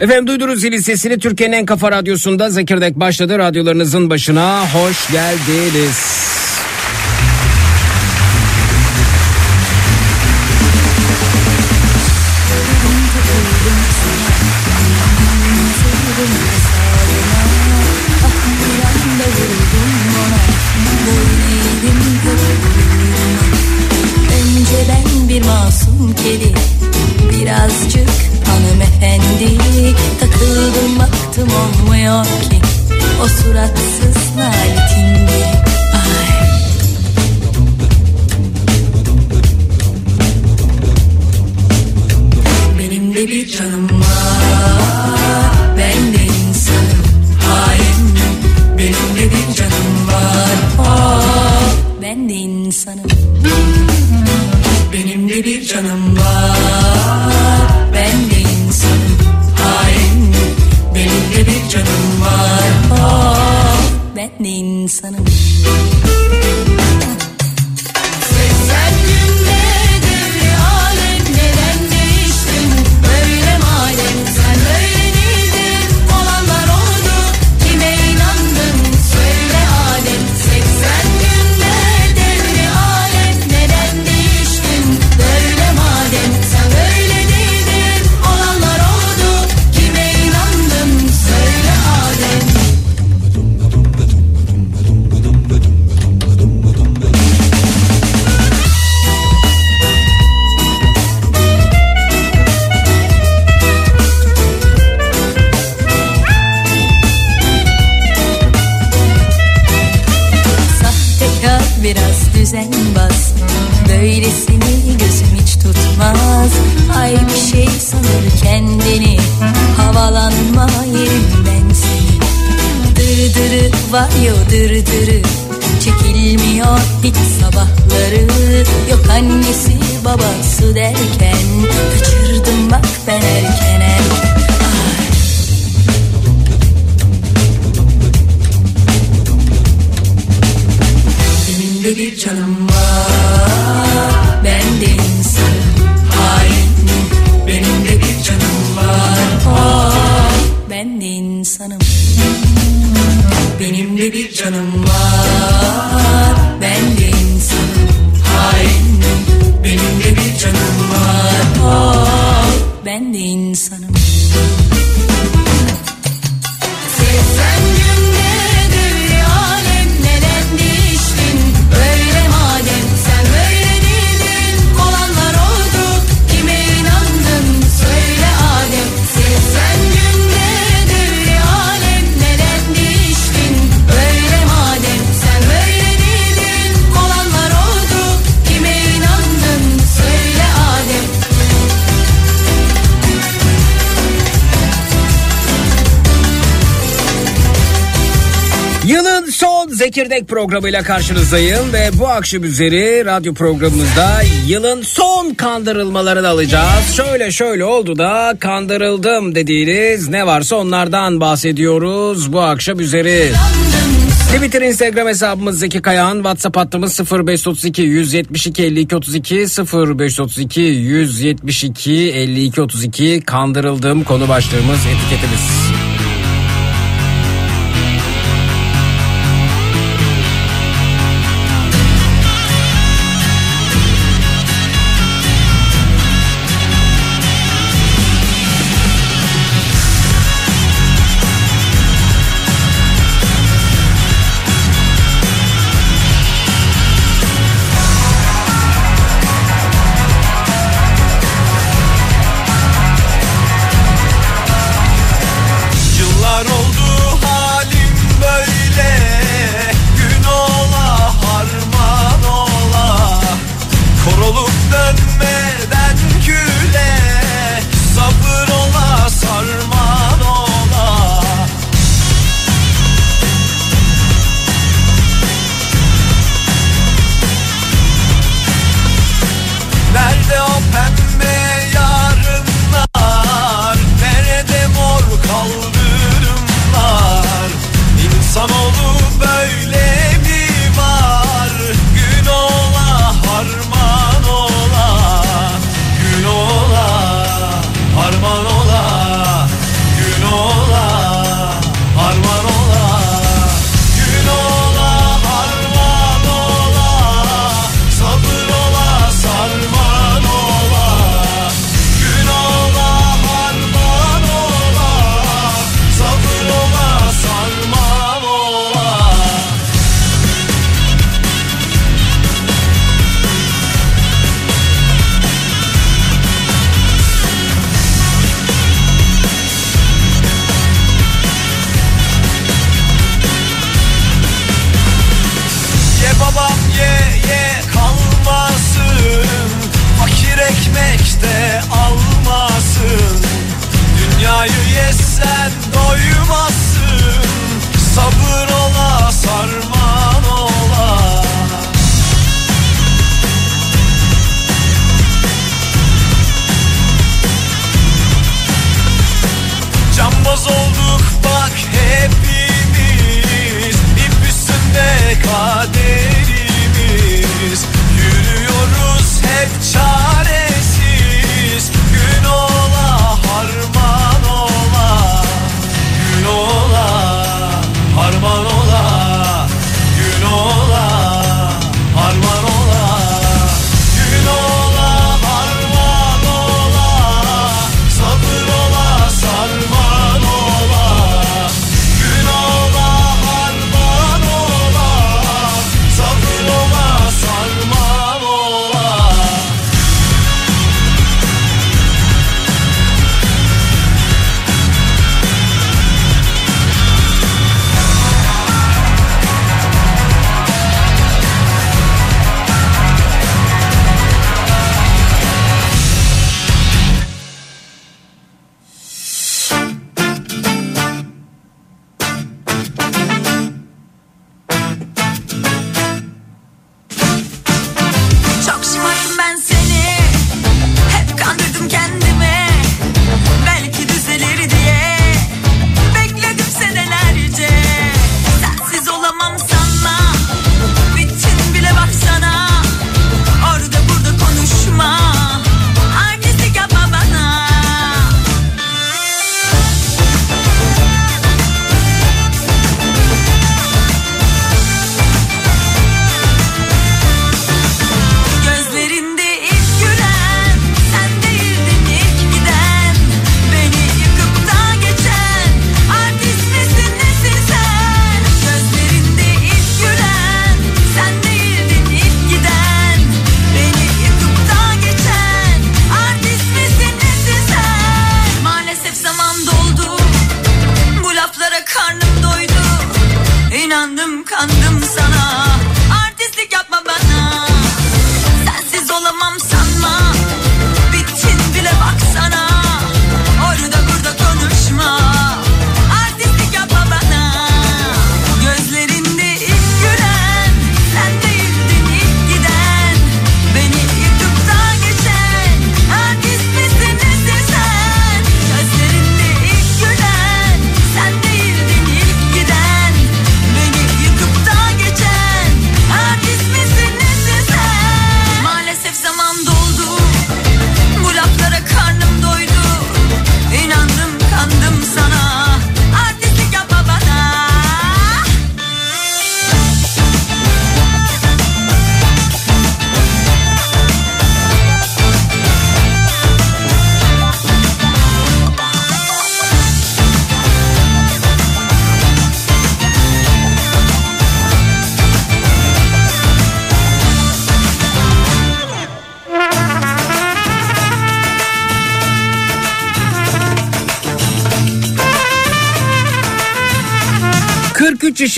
Efendim duydunuz zilin sesini Türkiye'nin en kafa radyosunda Zekirdek başladı. Radyolarınızın başına hoş geldiniz. Sanır kendini Havalanma yerim ben seni Dırdırı var yo dırdırı Çekilmiyor hiç sabahları. Yok annesi babası derken Kaçırdım bak ben erken erken. Ay. Benim de bir canım var Ben de insanım insanım. Benim de bir canım var son Zekirdek programıyla karşınızdayım ve bu akşam üzeri radyo programımızda yılın son kandırılmalarını alacağız. Şöyle şöyle oldu da kandırıldım dediğiniz ne varsa onlardan bahsediyoruz bu akşam üzeri. Twitter, Instagram hesabımız Zeki Kayağan, WhatsApp hattımız 0532 172 52 32 0532 172 52 32 kandırıldım konu başlığımız etiketimiz.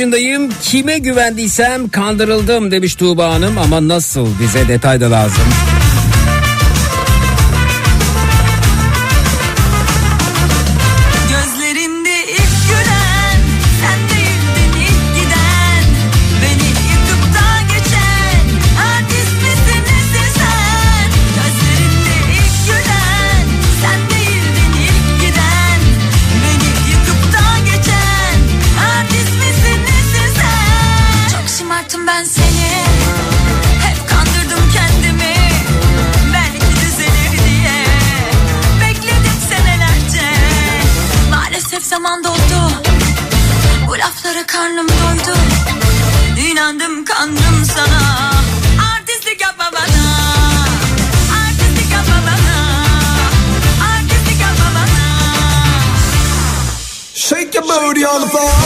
yaşındayım. Kime güvendiysem kandırıldım demiş Tuğba Hanım. Ama nasıl bize detay da lazım. on the floor.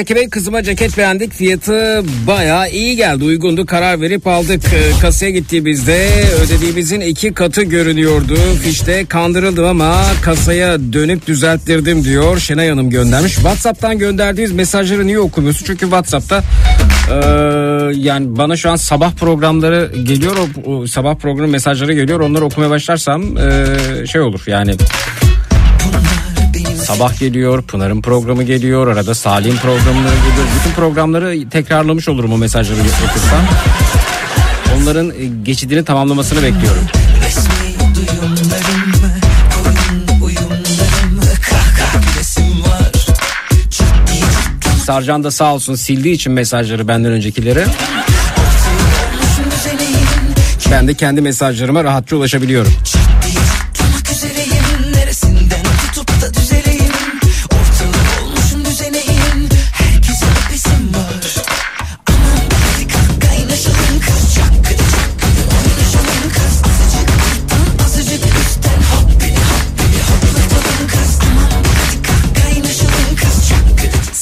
Zeki Bey kızıma ceket beğendik. Fiyatı baya iyi geldi. Uygundu. Karar verip aldık. Ee, kasaya gittiğimizde ödediğimizin iki katı görünüyordu. Fişte kandırıldım ama kasaya dönüp düzelttirdim diyor Şenay Hanım göndermiş. Whatsapp'tan gönderdiğiniz mesajları niye okumuyorsun? Çünkü Whatsapp'ta ee, yani bana şu an sabah programları geliyor o, o sabah programı mesajları geliyor. Onları okumaya başlarsam ee, şey olur yani Sabah geliyor, Pınar'ın programı geliyor, arada Salih'in programları geliyor. Bütün programları tekrarlamış olurum o mesajları okursam. Onların e, geçidini tamamlamasını bekliyorum. Sarcan da sağ olsun sildiği için mesajları benden öncekileri. Ben de kendi mesajlarıma rahatça ulaşabiliyorum.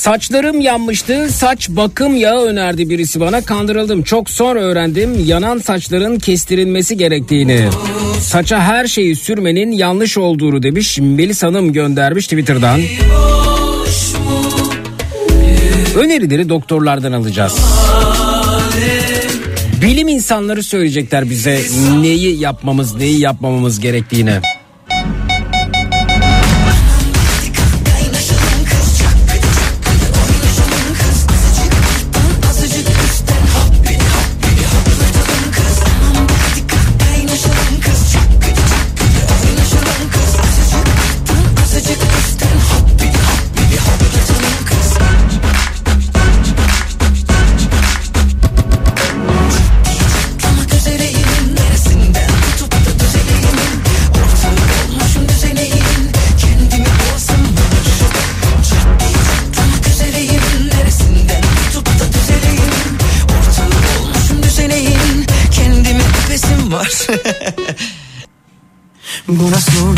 Saçlarım yanmıştı. Saç bakım yağı önerdi birisi bana. Kandırıldım. Çok sonra öğrendim yanan saçların kestirilmesi gerektiğini. Saça her şeyi sürmenin yanlış olduğunu demiş. Melis Hanım göndermiş Twitter'dan. Önerileri doktorlardan alacağız. Bilim insanları söyleyecekler bize neyi yapmamız, neyi yapmamamız gerektiğini. Bu nasıl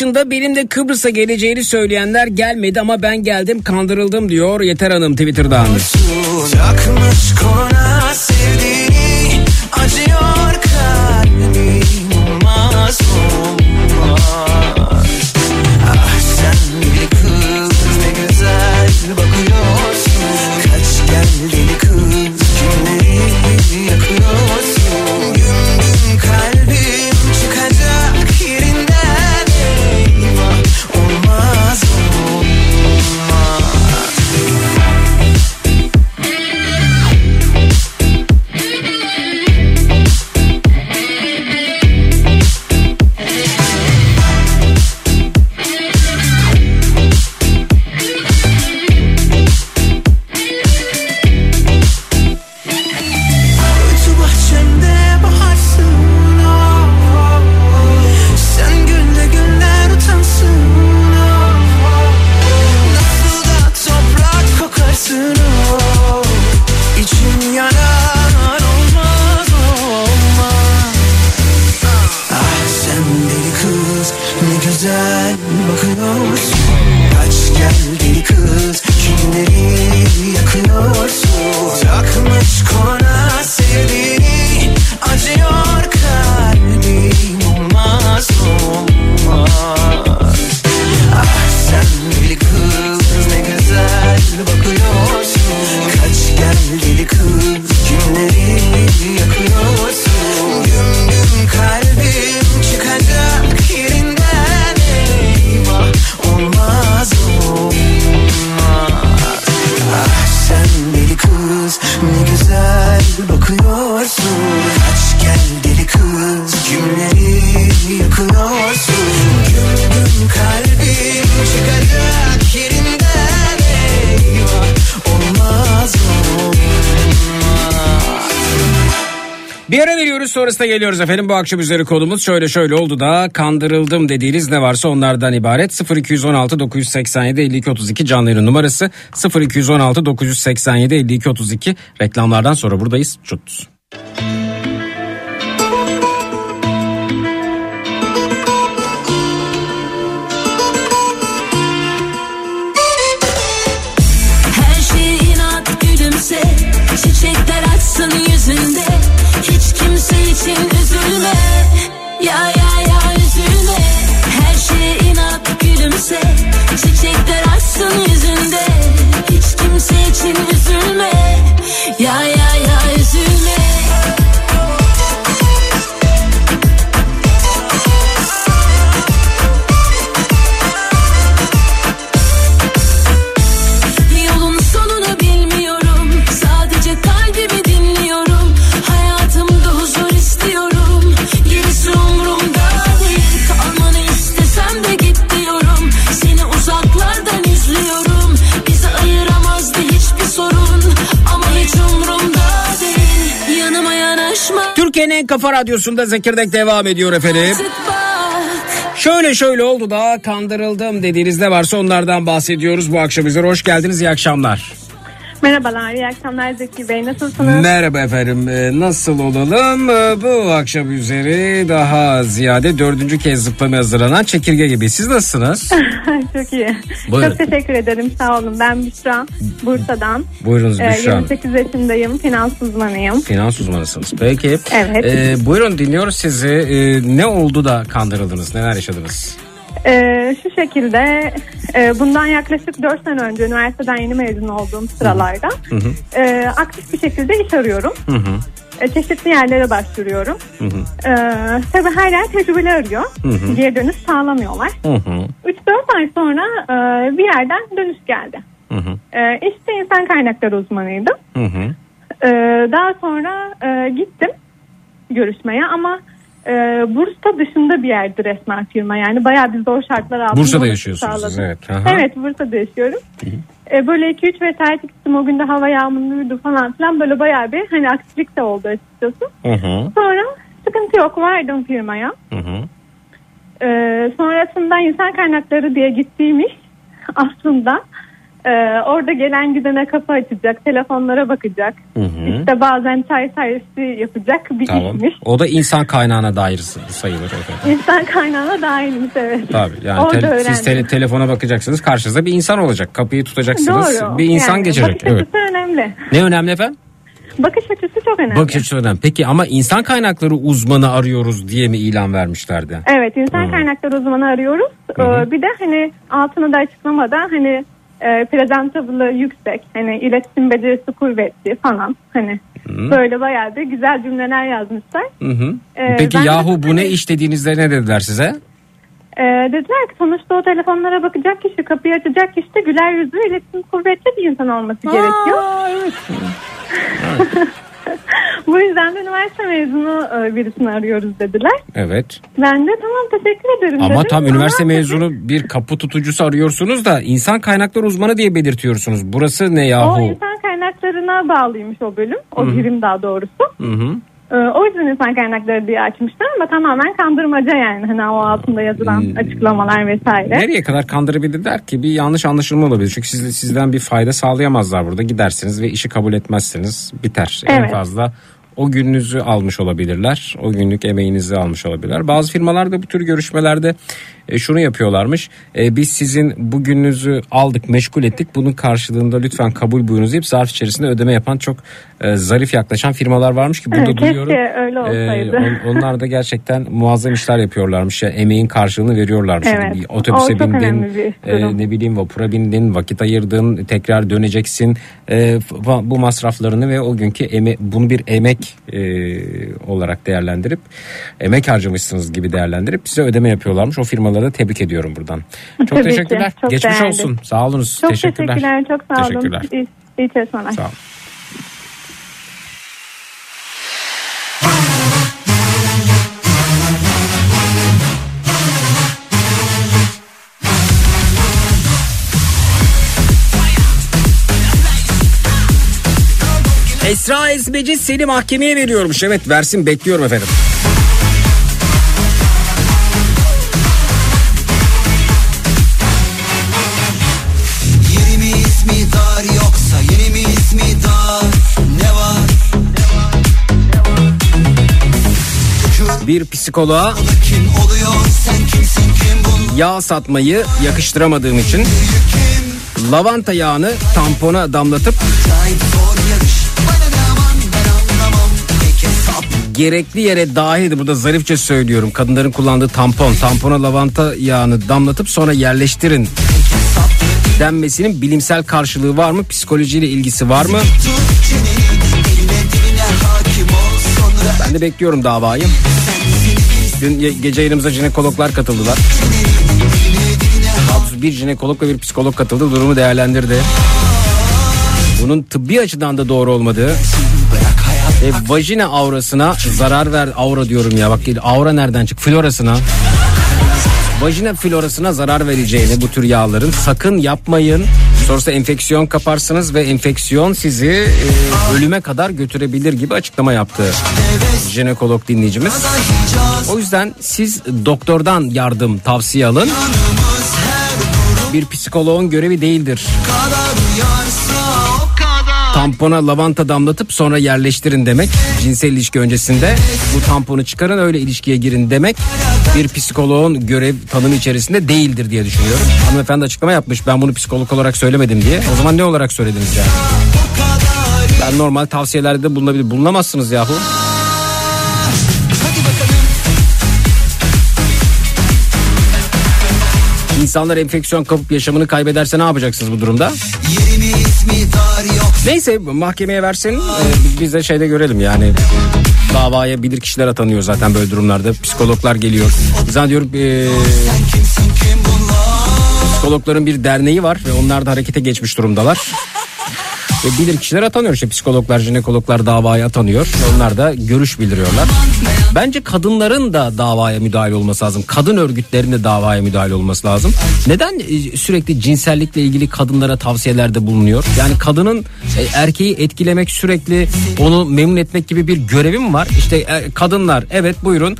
Yılbaşında benim de Kıbrıs'a geleceğini söyleyenler gelmedi ama ben geldim kandırıldım diyor Yeter Hanım Twitter'dan. Takmış koluna geliyoruz efendim. Bu akşam üzeri konumuz şöyle şöyle oldu da kandırıldım dediğiniz ne varsa onlardan ibaret. 0216 987 52 32 canlı numarası 0216 987 52 32 reklamlardan sonra buradayız. Çut. Ya ya ya üzülme. Her şeye inat gülümse. Çiçekler açsın yüzünde. Hiç kimse için üzülme. Ya ya Türkiye'nin en kafa radyosunda Zekirdek devam ediyor efendim. Şöyle şöyle oldu da kandırıldım dediğiniz ne varsa onlardan bahsediyoruz bu akşam üzere. Hoş geldiniz iyi akşamlar. Merhabalar, iyi akşamlar Zeki Bey. Nasılsınız? Merhaba efendim Ee, nasıl olalım Ee, bu akşam üzeri daha ziyade dördüncü kez zıplamaya hazırlanan çekirge gibi siz nasılsınız? Çok iyi. Buyurun. Çok teşekkür ederim. Sağ olun. Ben Büşra. Bursa'dan. Buyurunuz Ee, Büşra Hanım. 28 yaşındayım. Finans uzmanıyım. Finans uzmanısınız. Peki. Evet. Ee, buyurun dinliyoruz sizi. Ee, ne oldu da kandırıldınız? Neler yaşadınız? Ee, şu şekilde e, bundan yaklaşık 4 sene önce üniversiteden yeni mezun olduğum sıralarda e, aktif bir şekilde iş arıyorum. Hı hı. E, çeşitli yerlere başvuruyorum. Hı hı. E, tabii her yer tecrübeli arıyor. hı. Geri dönüş sağlamıyorlar. Hı hı. 3-4 ay sonra e, bir yerden dönüş geldi. Hı hı. E, işte insan kaynakları uzmanıydım. Hı hı. Ee, daha sonra e, gittim görüşmeye ama e, Bursa dışında bir yerdi resmen firma yani bayağı bir zor şartlar altında. Bursa'da yaşıyorsunuz siz, evet. Aha. Evet Bursa'da yaşıyorum. E, böyle 2-3 vesayet gittim o gün de hava yağmurluydu falan filan böyle bayağı bir hani aksilik de oldu açıkçası. Hı hı. Sonra sıkıntı yok vardım firmaya. Hı hı. E, sonrasında insan kaynakları diye gittiğim iş aslında e, orada gelen gidene kapı açacak, telefonlara bakacak. Hı hı. İşte bazen çay servisi yapacak bir Tamam. işmiş. O da insan kaynağına dair sayılır efendim. İnsan kaynağına dahilmiş evet. Tabii yani Orada öğrendim. siz tele- telefona bakacaksınız karşınızda bir insan olacak. Kapıyı tutacaksınız. Doğru. Bir insan Yani geçecek. Bakış Evet. önemli. Ne önemli efendim? Bakış açısı çok önemli. Bakış açısı önemli. Peki ama insan kaynakları uzmanı arıyoruz diye mi ilan vermişlerdi? Evet insan kaynakları uzmanı arıyoruz. Ee, bir de hani altını da açıklamadan hani e, presentable'ı yüksek, hani iletişim becerisi kuvvetli falan hani böyle bayağı bir güzel cümleler yazmışlar. Hı hı. Ee, Peki ben de yahu bu ne iş dediğinizde ne dediler size? Ee, dediler ki sonuçta o telefonlara bakacak kişi, kapıyı açacak kişi de güler yüzlü, iletişim kuvvetli bir insan olması gerekiyor. Bu yüzden de üniversite mezunu e, birisini arıyoruz dediler. Evet. Ben de tamam teşekkür ederim Ama dedim. tam üniversite Ama- mezunu bir kapı tutucusu arıyorsunuz da insan kaynakları uzmanı diye belirtiyorsunuz. Burası ne O yahu? insan kaynaklarına bağlıymış o bölüm. O birim daha doğrusu. Hı hı. Ee, o yüzden insan kaynakları diye açmışlar ama tamamen kandırmaca yani. Hani o altında yazılan Hmm. açıklamalar vesaire. Nereye kadar kandırabilirler ki? Bir yanlış anlaşılma olabilir. Çünkü siz, sizden bir fayda sağlayamazlar burada. Gidersiniz ve işi kabul etmezseniz biter. En Evet. fazla o gününüzü almış olabilirler. O günlük emeğinizi almış olabilirler. Bazı firmalar da bu tür görüşmelerde e, şunu yapıyorlarmış. E, biz sizin bugününüzü aldık, meşgul ettik. Bunun karşılığında lütfen kabul buyurunuz deyip zarf içerisinde ödeme yapan çok e, zarif yaklaşan firmalar varmış ki burada duyuyorum. keşke öyle olsaydı. on- onlar da gerçekten muazzam işler yapıyorlarmış. Ya, emeğin karşılığını veriyorlarmış. Evet. Bir otobüse O bindin, e, ne bileyim vapura bindin, vakit ayırdın, tekrar döneceksin. E, bu masraflarını ve o günkü eme, bunu bir emek e, olarak değerlendirip emek harcamışsınız gibi değerlendirip size ödeme yapıyorlarmış. O firmalara da tebrik ediyorum buradan. Çok Tabii ki, teşekkürler. çok Geçmiş değerli. olsun. Sağ olunuz. Çok teşekkürler. teşekkürler. Çok sağ olun. Teşekkürler. İyi, iyi çalışmalar. Sağ olun. Esra Ezmeci seni mahkemeye veriyormuş. Evet versin bekliyorum efendim. Bir psikoloğa yağ satmayı yakıştıramadığım için lavanta yağını tampona damlatıp gerekli yere dahil burada zarifçe söylüyorum kadınların kullandığı tampon tampona lavanta yağını damlatıp sonra yerleştirin denmesinin bilimsel karşılığı var mı? Psikolojiyle ilgisi var mı? Ben de bekliyorum davayı dün gece yayınımıza jinekologlar katıldılar. Bir jinekolog ve bir psikolog katıldı. Durumu değerlendirdi. Bunun tıbbi açıdan da doğru olmadığı e, vajina aurasına zarar ver aura diyorum ya. Bak aura nereden çık florasına vajina florasına zarar vereceğini bu tür yağların sakın yapmayın. Sonrasında enfeksiyon kaparsınız ve enfeksiyon sizi e, ölüme kadar götürebilir gibi açıklama yaptı jinekolog dinleyicimiz. O yüzden siz doktordan yardım tavsiye alın. Bir psikoloğun görevi değildir. Tampona lavanta damlatıp sonra yerleştirin demek. Cinsel ilişki öncesinde bu tamponu çıkarın öyle ilişkiye girin demek. Bir psikoloğun görev tanımı içerisinde değildir diye düşünüyorum. Hanımefendi açıklama yapmış ben bunu psikolog olarak söylemedim diye. O zaman ne olarak söylediniz yani? Ben normal tavsiyelerde bulunabilir. Bulunamazsınız yahu. İnsanlar enfeksiyon kapıp yaşamını kaybederse ne yapacaksınız bu durumda? Neyse mahkemeye versin Ee, biz de şeyde görelim yani davaya bilir kişiler atanıyor zaten böyle durumlarda psikologlar geliyor. Zannediyorum e, psikologların bir derneği var ve onlar da harekete geçmiş durumdalar. Ve bilir kişiler atanıyor işte psikologlar, jinekologlar davaya atanıyor. Onlar da görüş bildiriyorlar. Bence kadınların da davaya müdahale olması lazım. Kadın örgütlerinin de davaya müdahale olması lazım. Neden e, sürekli cinsellikle ilgili kadınlara tavsiyelerde bulunuyor? Yani kadının e, erkeği etkilemek sürekli onu memnun etmek gibi bir görevi mi var? İşte e, kadınlar evet buyurun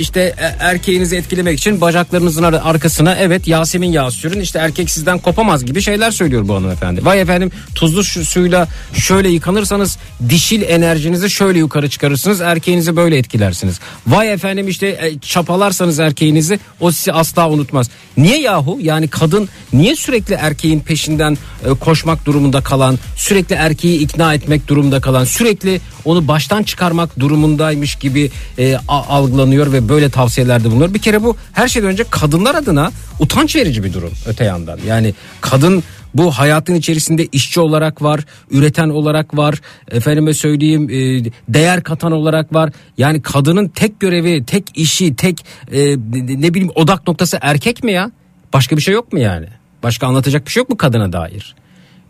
işte erkeğinizi etkilemek için bacaklarınızın ar- arkasına evet Yasemin yağı sürün işte erkek sizden kopamaz gibi şeyler söylüyor bu hanımefendi. Vay efendim tuzlu şu suyla şöyle yıkanırsanız dişil enerjinizi şöyle yukarı çıkarırsınız erkeğinizi böyle etkilersiniz. Vay efendim işte e, çapalarsanız erkeğinizi o sizi asla unutmaz. Niye yahu yani kadın niye sürekli erkeğin peşinden e, koşmak durumunda kalan sürekli erkeği ikna etmek durumunda kalan sürekli onu baştan çıkarmak durumundaymış gibi e, algılanıyor ve böyle tavsiyelerde bulunuyor. Bir kere bu her şeyden önce kadınlar adına utanç verici bir durum öte yandan. Yani kadın bu hayatın içerisinde işçi olarak var, üreten olarak var, efendime söyleyeyim e, değer katan olarak var. Yani kadının tek görevi, tek işi, tek e, ne bileyim odak noktası erkek mi ya? Başka bir şey yok mu yani? Başka anlatacak bir şey yok mu kadına dair?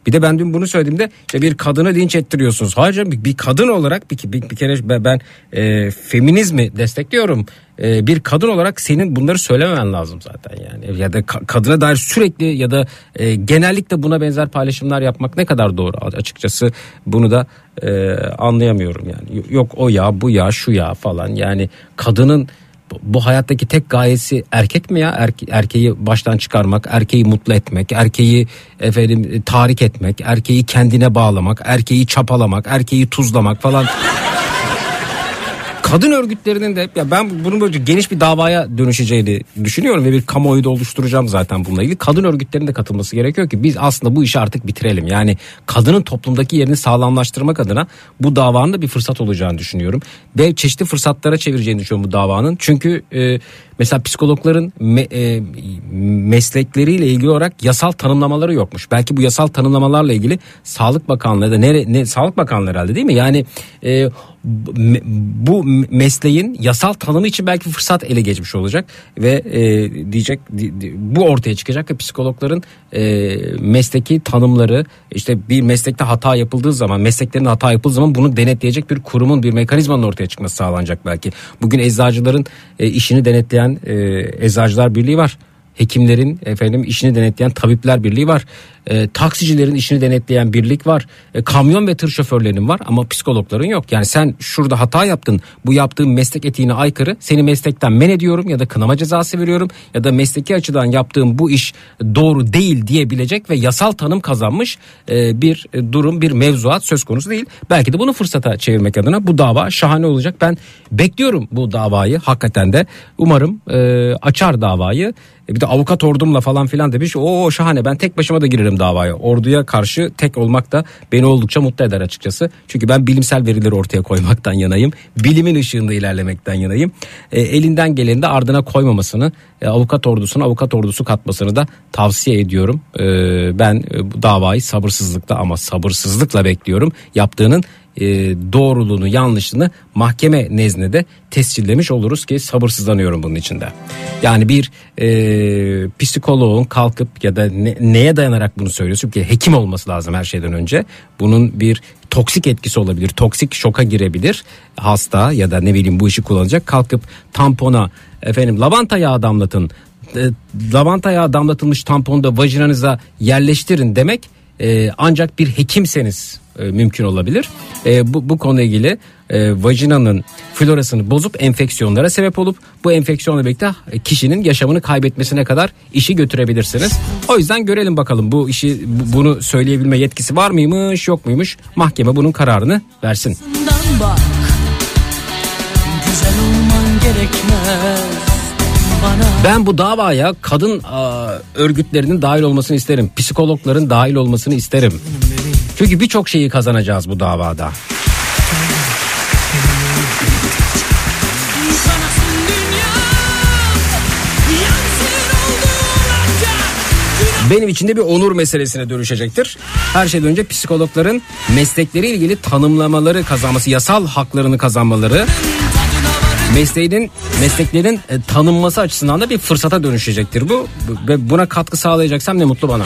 Bir de ben dün bunu söylediğimde işte bir kadını linç ettiriyorsunuz. Hayır canım, bir, kadın olarak bir, bir, bir kere ben, ben e, feminizmi destekliyorum. E, bir kadın olarak senin bunları söylememen lazım zaten yani. Ya da ka- kadına dair sürekli ya da e, genellikle buna benzer paylaşımlar yapmak ne kadar doğru açıkçası bunu da e, anlayamıyorum yani. Yok o ya bu ya şu ya falan yani kadının bu- hayattaki tek gayesi erkek mi ya? Erke- erkeği baştan çıkarmak erkeği mutlu etmek erkeği efendim e, tahrik etmek erkeği kendine bağlamak erkeği çapalamak erkeği tuzlamak falan kadın örgütlerinin de ya ben bunun böyle geniş bir davaya dönüşeceğini düşünüyorum ve bir kamuoyu da oluşturacağım zaten bununla ilgili. Kadın örgütlerinin de katılması gerekiyor ki biz aslında bu işi artık bitirelim. Yani kadının toplumdaki yerini sağlamlaştırmak adına bu davanın da bir fırsat olacağını düşünüyorum. Ve çeşitli fırsatlara çevireceğini düşünüyorum bu davanın. Çünkü e, mesela psikologların me- e, meslekleriyle ilgili olarak yasal tanımlamaları yokmuş. Belki bu yasal tanımlamalarla ilgili Sağlık Bakanlığı da nere, ne Sağlık Bakanlığı herhalde değil mi? Yani e, bu- mesleğin yasal tanımı için belki fırsat ele geçmiş olacak ve e, diyecek di- di- bu ortaya çıkacak ve psikologların e, mesleki tanımları işte bir meslekte hata yapıldığı zaman mesleklerin hata yapıldığı zaman bunu denetleyecek bir kurumun bir mekanizmanın ortaya çıkması sağlanacak belki. Bugün eczacıların e, işini denetleyen e, eczacılar birliği var hekimlerin efendim işini denetleyen tabipler birliği var. E, taksicilerin işini denetleyen birlik var. E, kamyon ve tır şoförlerinin var ama psikologların yok. Yani sen şurada hata yaptın. Bu yaptığın meslek etiğine aykırı. Seni meslekten men ediyorum ya da kınama cezası veriyorum ya da mesleki açıdan yaptığım bu iş doğru değil diyebilecek ve yasal tanım kazanmış e, bir durum, bir mevzuat söz konusu değil. Belki de bunu fırsata çevirmek adına bu dava şahane olacak. Ben bekliyorum bu davayı hakikaten de. Umarım e, açar davayı. E, bir de avukat ordumla falan filan demiş. O şahane ben tek başıma da girerim davaya. Orduya karşı tek olmak da beni oldukça mutlu eder açıkçası. Çünkü ben bilimsel verileri ortaya koymaktan yanayım. Bilimin ışığında ilerlemekten yanayım. E, elinden geleni de ardına koymamasını, e, avukat ordusuna avukat ordusu katmasını da tavsiye ediyorum. E, ben e, bu davayı sabırsızlıkla ama sabırsızlıkla bekliyorum. Yaptığının e, doğruluğunu yanlışlığını mahkeme nezdinde tescillemiş oluruz ki sabırsızlanıyorum bunun içinde. Yani bir e, psikoloğun kalkıp ya da ne, neye dayanarak bunu söylüyorsun ki hekim olması lazım her şeyden önce. Bunun bir toksik etkisi olabilir. Toksik şoka girebilir hasta ya da ne bileyim bu işi kullanacak. Kalkıp tampona efendim lavanta yağı damlatın. E, lavanta yağı damlatılmış tamponu da vajinanıza yerleştirin demek e, ancak bir hekimseniz e, mümkün olabilir. E, bu, bu konuyla ilgili e, vajinanın florasını bozup enfeksiyonlara sebep olup bu enfeksiyonla birlikte kişinin yaşamını kaybetmesine kadar işi götürebilirsiniz. O yüzden görelim bakalım bu işi bu- bunu söyleyebilme yetkisi var mıymış yok muymuş mahkeme bunun kararını versin. Bundan bak Güzel olman gerekmez Bana Ben bu davaya kadın aa, örgütlerinin dahil olmasını isterim. Psikologların dahil olmasını isterim. Çünkü birçok şeyi kazanacağız bu davada. Benim için de bir onur meselesine dönüşecektir. Her şeyden önce psikologların meslekleriyle ilgili tanımlamaları kazanması, yasal haklarını kazanmaları, mesleğinin mesleklerin e, tanınması açısından da bir fırsata dönüşecektir bu. Ve buna katkı sağlayacaksam ne mutlu bana.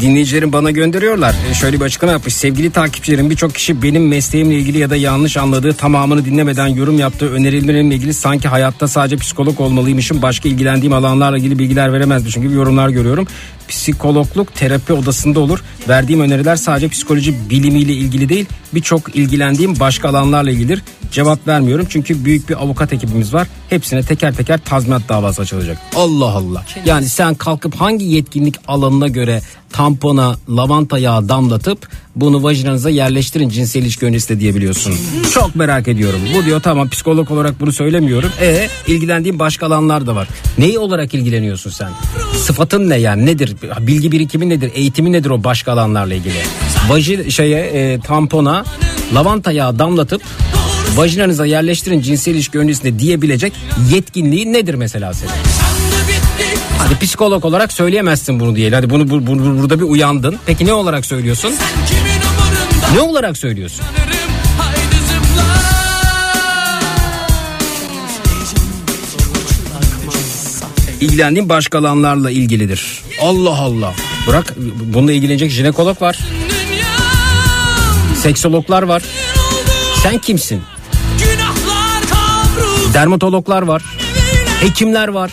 Dinleyicilerim bana gönderiyorlar. E, şöyle bir açıklama yapmış. Sevgili takipçilerim birçok kişi benim mesleğimle ilgili ya da yanlış anladığı tamamını dinlemeden yorum yaptığı önerilmelerimle ilgili sanki hayatta sadece psikolog olmalıymışım. Başka ilgilendiğim alanlarla ilgili bilgiler veremezmişim gibi yorumlar görüyorum. Psikologluk terapi odasında olur. Verdiğim öneriler sadece psikoloji bilimiyle ilgili değil birçok ilgilendiğim başka alanlarla ilgilidir. Cevap vermiyorum çünkü büyük bir avukat ekibimiz var. Hepsine teker teker tazminat davası açılacak. Allah Allah. Yani sen kalkıp hangi yetkinlik alanına göre tampona lavanta yağı damlatıp bunu vajinanıza yerleştirin cinsel ilişki öncesi diyebiliyorsun. Çok merak ediyorum. Bu diyor tamam psikolog olarak bunu söylemiyorum. E ilgilendiğim başka alanlar da var. Neyi olarak ilgileniyorsun sen? Sıfatın ne yani nedir? Bilgi birikimi nedir? Eğitimi nedir o başka alanlarla ilgili? Vajin şeye e, tampona lavanta yağı damlatıp vajinanıza yerleştirin cinsel ilişki öncesinde diyebilecek yetkinliği nedir mesela senin? Hadi psikolog olarak söyleyemezsin bunu diye. Hadi bunu bu- bu- burada bir uyandın. Peki ne olarak söylüyorsun? Ne olarak söylüyorsun? İlgilendiğim başka alanlarla ilgilidir. Allah Allah. Bırak bununla ilgilenecek jinekolog var. Seksologlar var. Sen kimsin? Dermatologlar var. Hekimler var.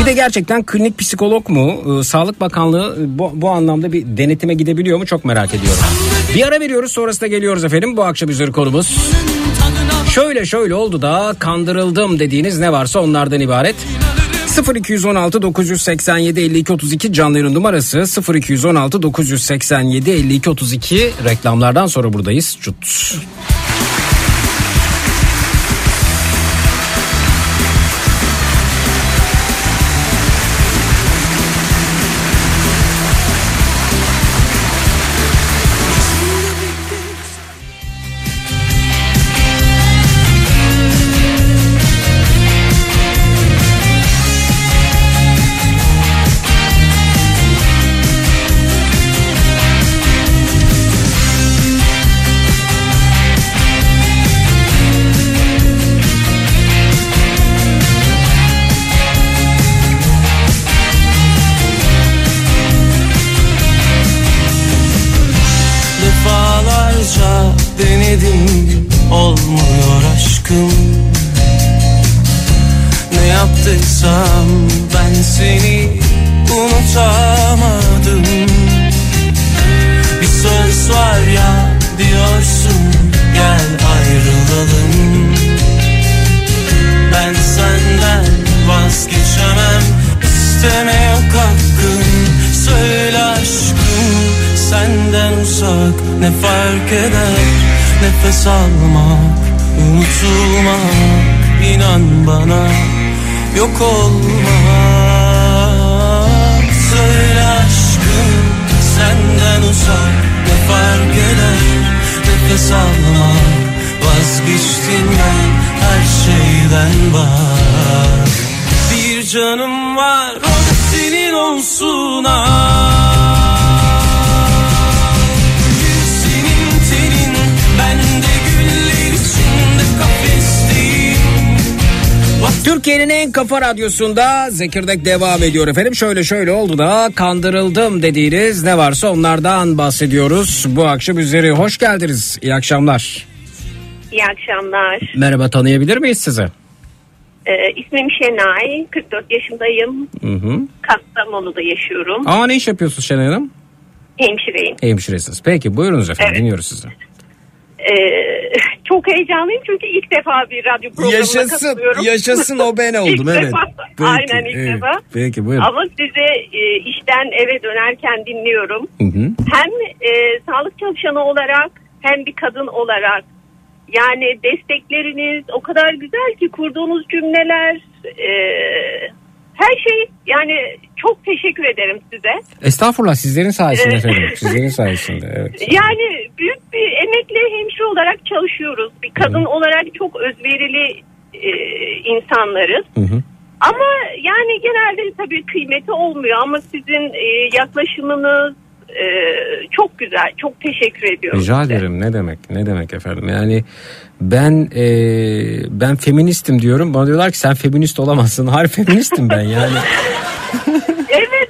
Bir de gerçekten klinik psikolog mu? Ee, Sağlık Bakanlığı e, bu, bu anlamda bir denetime gidebiliyor mu? Çok merak ediyorum. Bir ara veriyoruz sonrasında geliyoruz efendim. Bu akşam üzeri konumuz. Şöyle şöyle oldu da kandırıldım dediğiniz ne varsa onlardan ibaret. 0216 987 52 32 canlı yayın numarası 0216 987 52 32 reklamlardan sonra buradayız. Cut. Radyosunda Zekirdek devam ediyor efendim. Şöyle şöyle oldu da kandırıldım dediğiniz ne varsa onlardan bahsediyoruz. Bu akşam üzeri hoş geldiniz. İyi akşamlar. İyi akşamlar. Merhaba tanıyabilir miyiz sizi? Ee, ismim Şenay. 44 yaşındayım. Hı hı. Kastamonu'da yaşıyorum. Aa ne iş yapıyorsunuz Şenay Hanım? Hemşireyim. Hemşiresiniz. Peki buyurunuz efendim Evet. dinliyoruz sizi. Ee, çok heyecanlıyım çünkü ilk defa bir radyo programına Yaşasın, katılıyorum. yaşasın o ben oldum, İlk evet. defa. Peki, Aynen ilk evet. defa. Peki, buyurun. Ama size e, işten eve dönerken dinliyorum. Hı hı. Hem e, sağlık çalışanı olarak hem bir kadın olarak yani destekleriniz o kadar güzel ki kurduğunuz cümleler e, her şey yani çok teşekkür ederim size. Estağfurullah sizlerin sayesinde Evet. efendim. Sizlerin sayesinde evet. Yani büyük bir emekli hemşire olarak çalışıyoruz. Bir kadın olarak çok özverili e, insanlarız. Hı hı. Ama yani genelde tabii kıymeti olmuyor ama sizin e, yaklaşımınız e, çok güzel. Çok teşekkür ediyorum. Rica size. ederim ne demek ne demek efendim yani ben e, ben feministim diyorum bana diyorlar ki sen feminist olamazsın hayır feministim ben yani Evet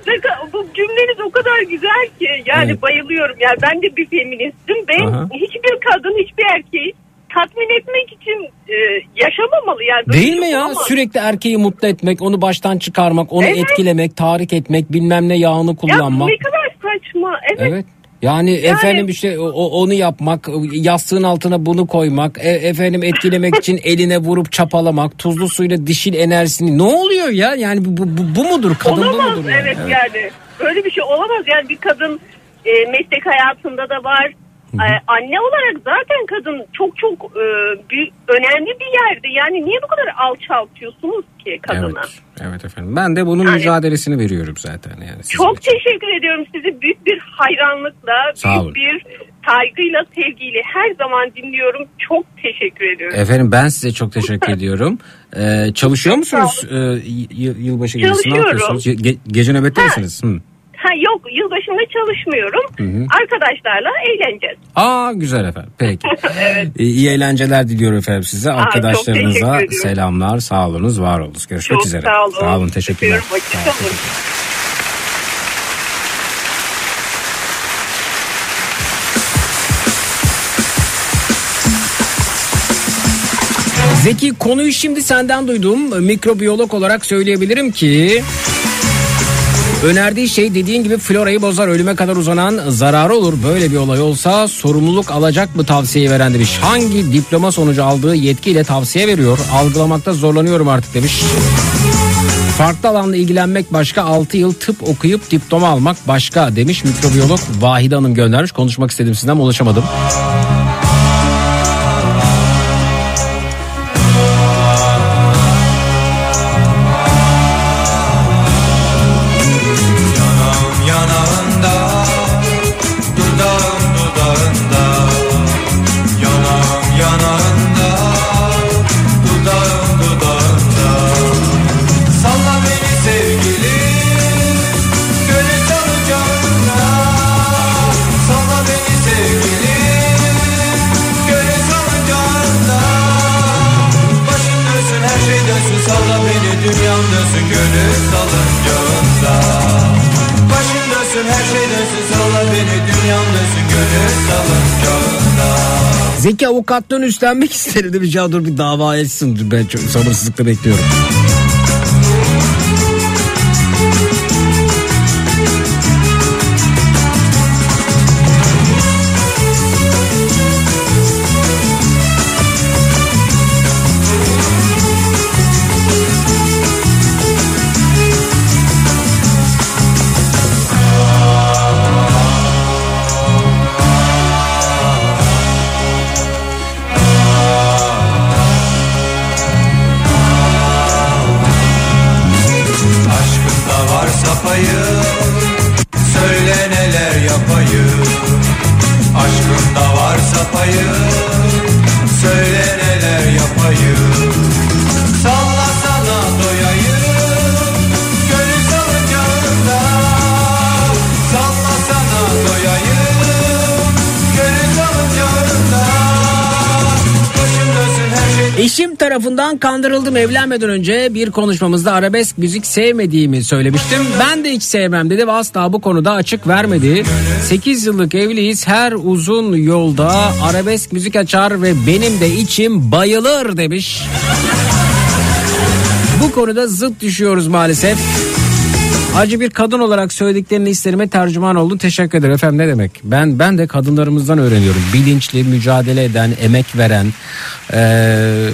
bu cümleniz o kadar güzel ki yani Evet. bayılıyorum. Yani ben de bir feministim. Ben Aha. hiçbir kadın hiçbir erkeği tatmin etmek için e, yaşamamalı yani. Böyle değil mi şey ya olamaz. sürekli erkeği mutlu etmek onu baştan çıkarmak onu Evet. etkilemek tahrik etmek bilmem ne yağını Ya kullanmak ne kadar saçma. Evet. evet yani, efendim işte o- onu yapmak yastığın altına bunu koymak e- efendim etkilemek için eline vurup çapalamak tuzlu suyla dişil enerjisini ne oluyor ya yani bu, bu, bu, mudur kadın bu Olamaz mudur evet, yani? yani. Böyle bir şey olamaz yani bir kadın e, meslek hayatında da var. E, anne olarak zaten kadın çok çok e, büyük, önemli bir yerde. Yani niye bu kadar alçaltıyorsunuz ki kadına? Evet, evet efendim. Ben de bunun Yani- mücadelesini veriyorum zaten yani. Çok için. teşekkür ediyorum sizi büyük bir hayranlıkla, Sağ büyük olun. bir saygıyla, sevgiyle her zaman dinliyorum. Çok teşekkür ediyorum. Efendim ben size çok teşekkür ediyorum. Ee, çalışıyor musunuz ee, yılbaşı gecesi? Ne Çalışıyorum. yapıyorsunuz? Ge- gece nöbette misiniz? Hı. Ha yok yılbaşında çalışmıyorum. hı. Arkadaşlarla eğleneceğiz. Aa güzel efendim. Peki. Ee, İyi eğlenceler diliyorum efendim size. teşekkür Arkadaşlarınıza selamlar. Sağ olunuz, var olunuz. Görüşmek Çok üzere. sağ olun. Sağ olun, teşekkürler. Sağ olun. Zeki konuyu şimdi senden duydum. Mikrobiyolog olarak söyleyebilirim ki önerdiği şey dediğin gibi florayı bozar ölüme kadar uzanan zararı olur. Böyle bir olay olsa sorumluluk alacak mı tavsiyeyi veren demiş. Hangi diploma sonucu aldığı yetkiyle tavsiye veriyor. Algılamakta zorlanıyorum artık demiş. Farklı alanda ilgilenmek başka 6 yıl tıp okuyup diploma almak başka demiş mikrobiyolog Vahide Hanım göndermiş. Konuşmak istedim sizden ama ulaşamadım. Avukatlığını üstlenmek isterim demiş ya dur bir dava etsin ben çok sabırsızlıkla bekliyorum. Tarafından kandırıldım evlenmeden önce bir konuşmamızda arabesk müzik sevmediğimi söylemiştim. Ben de hiç sevmem dedi ve asla bu konuda açık vermedi. 8 yıllık evliyiz her uzun yolda arabesk müzik açar ve benim de içim bayılır demiş. Bu konuda zıt düşüyoruz maalesef. Acı bir kadın olarak söylediklerini isterime tercüman oldun. Teşekkür ederim efendim ne demek. Ben ben de kadınlarımızdan öğreniyorum. Bilinçli, mücadele eden, emek veren, eee,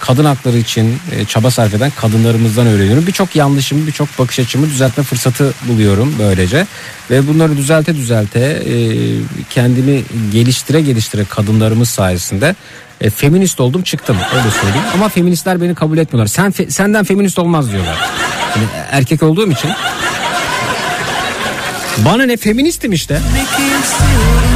kadın hakları için e, çaba sarf eden kadınlarımızdan öğreniyorum. Birçok yanlışımı, birçok bakış açımı düzeltme fırsatı buluyorum böylece. Ve bunları düzelte düzelte e, kendimi geliştire geliştire kadınlarımız sayesinde e, feminist oldum çıktım öyle söyleyeyim. Ama feministler beni kabul etmiyorlar. Sen fe- senden feminist olmaz diyorlar. Yani erkek olduğum için. Bana ne feministim işte. Gitmek istiyorum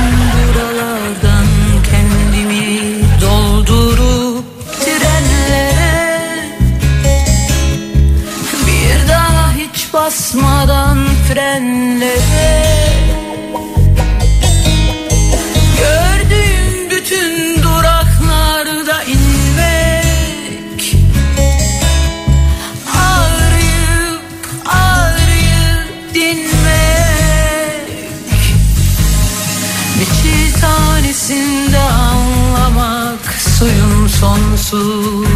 sonsuz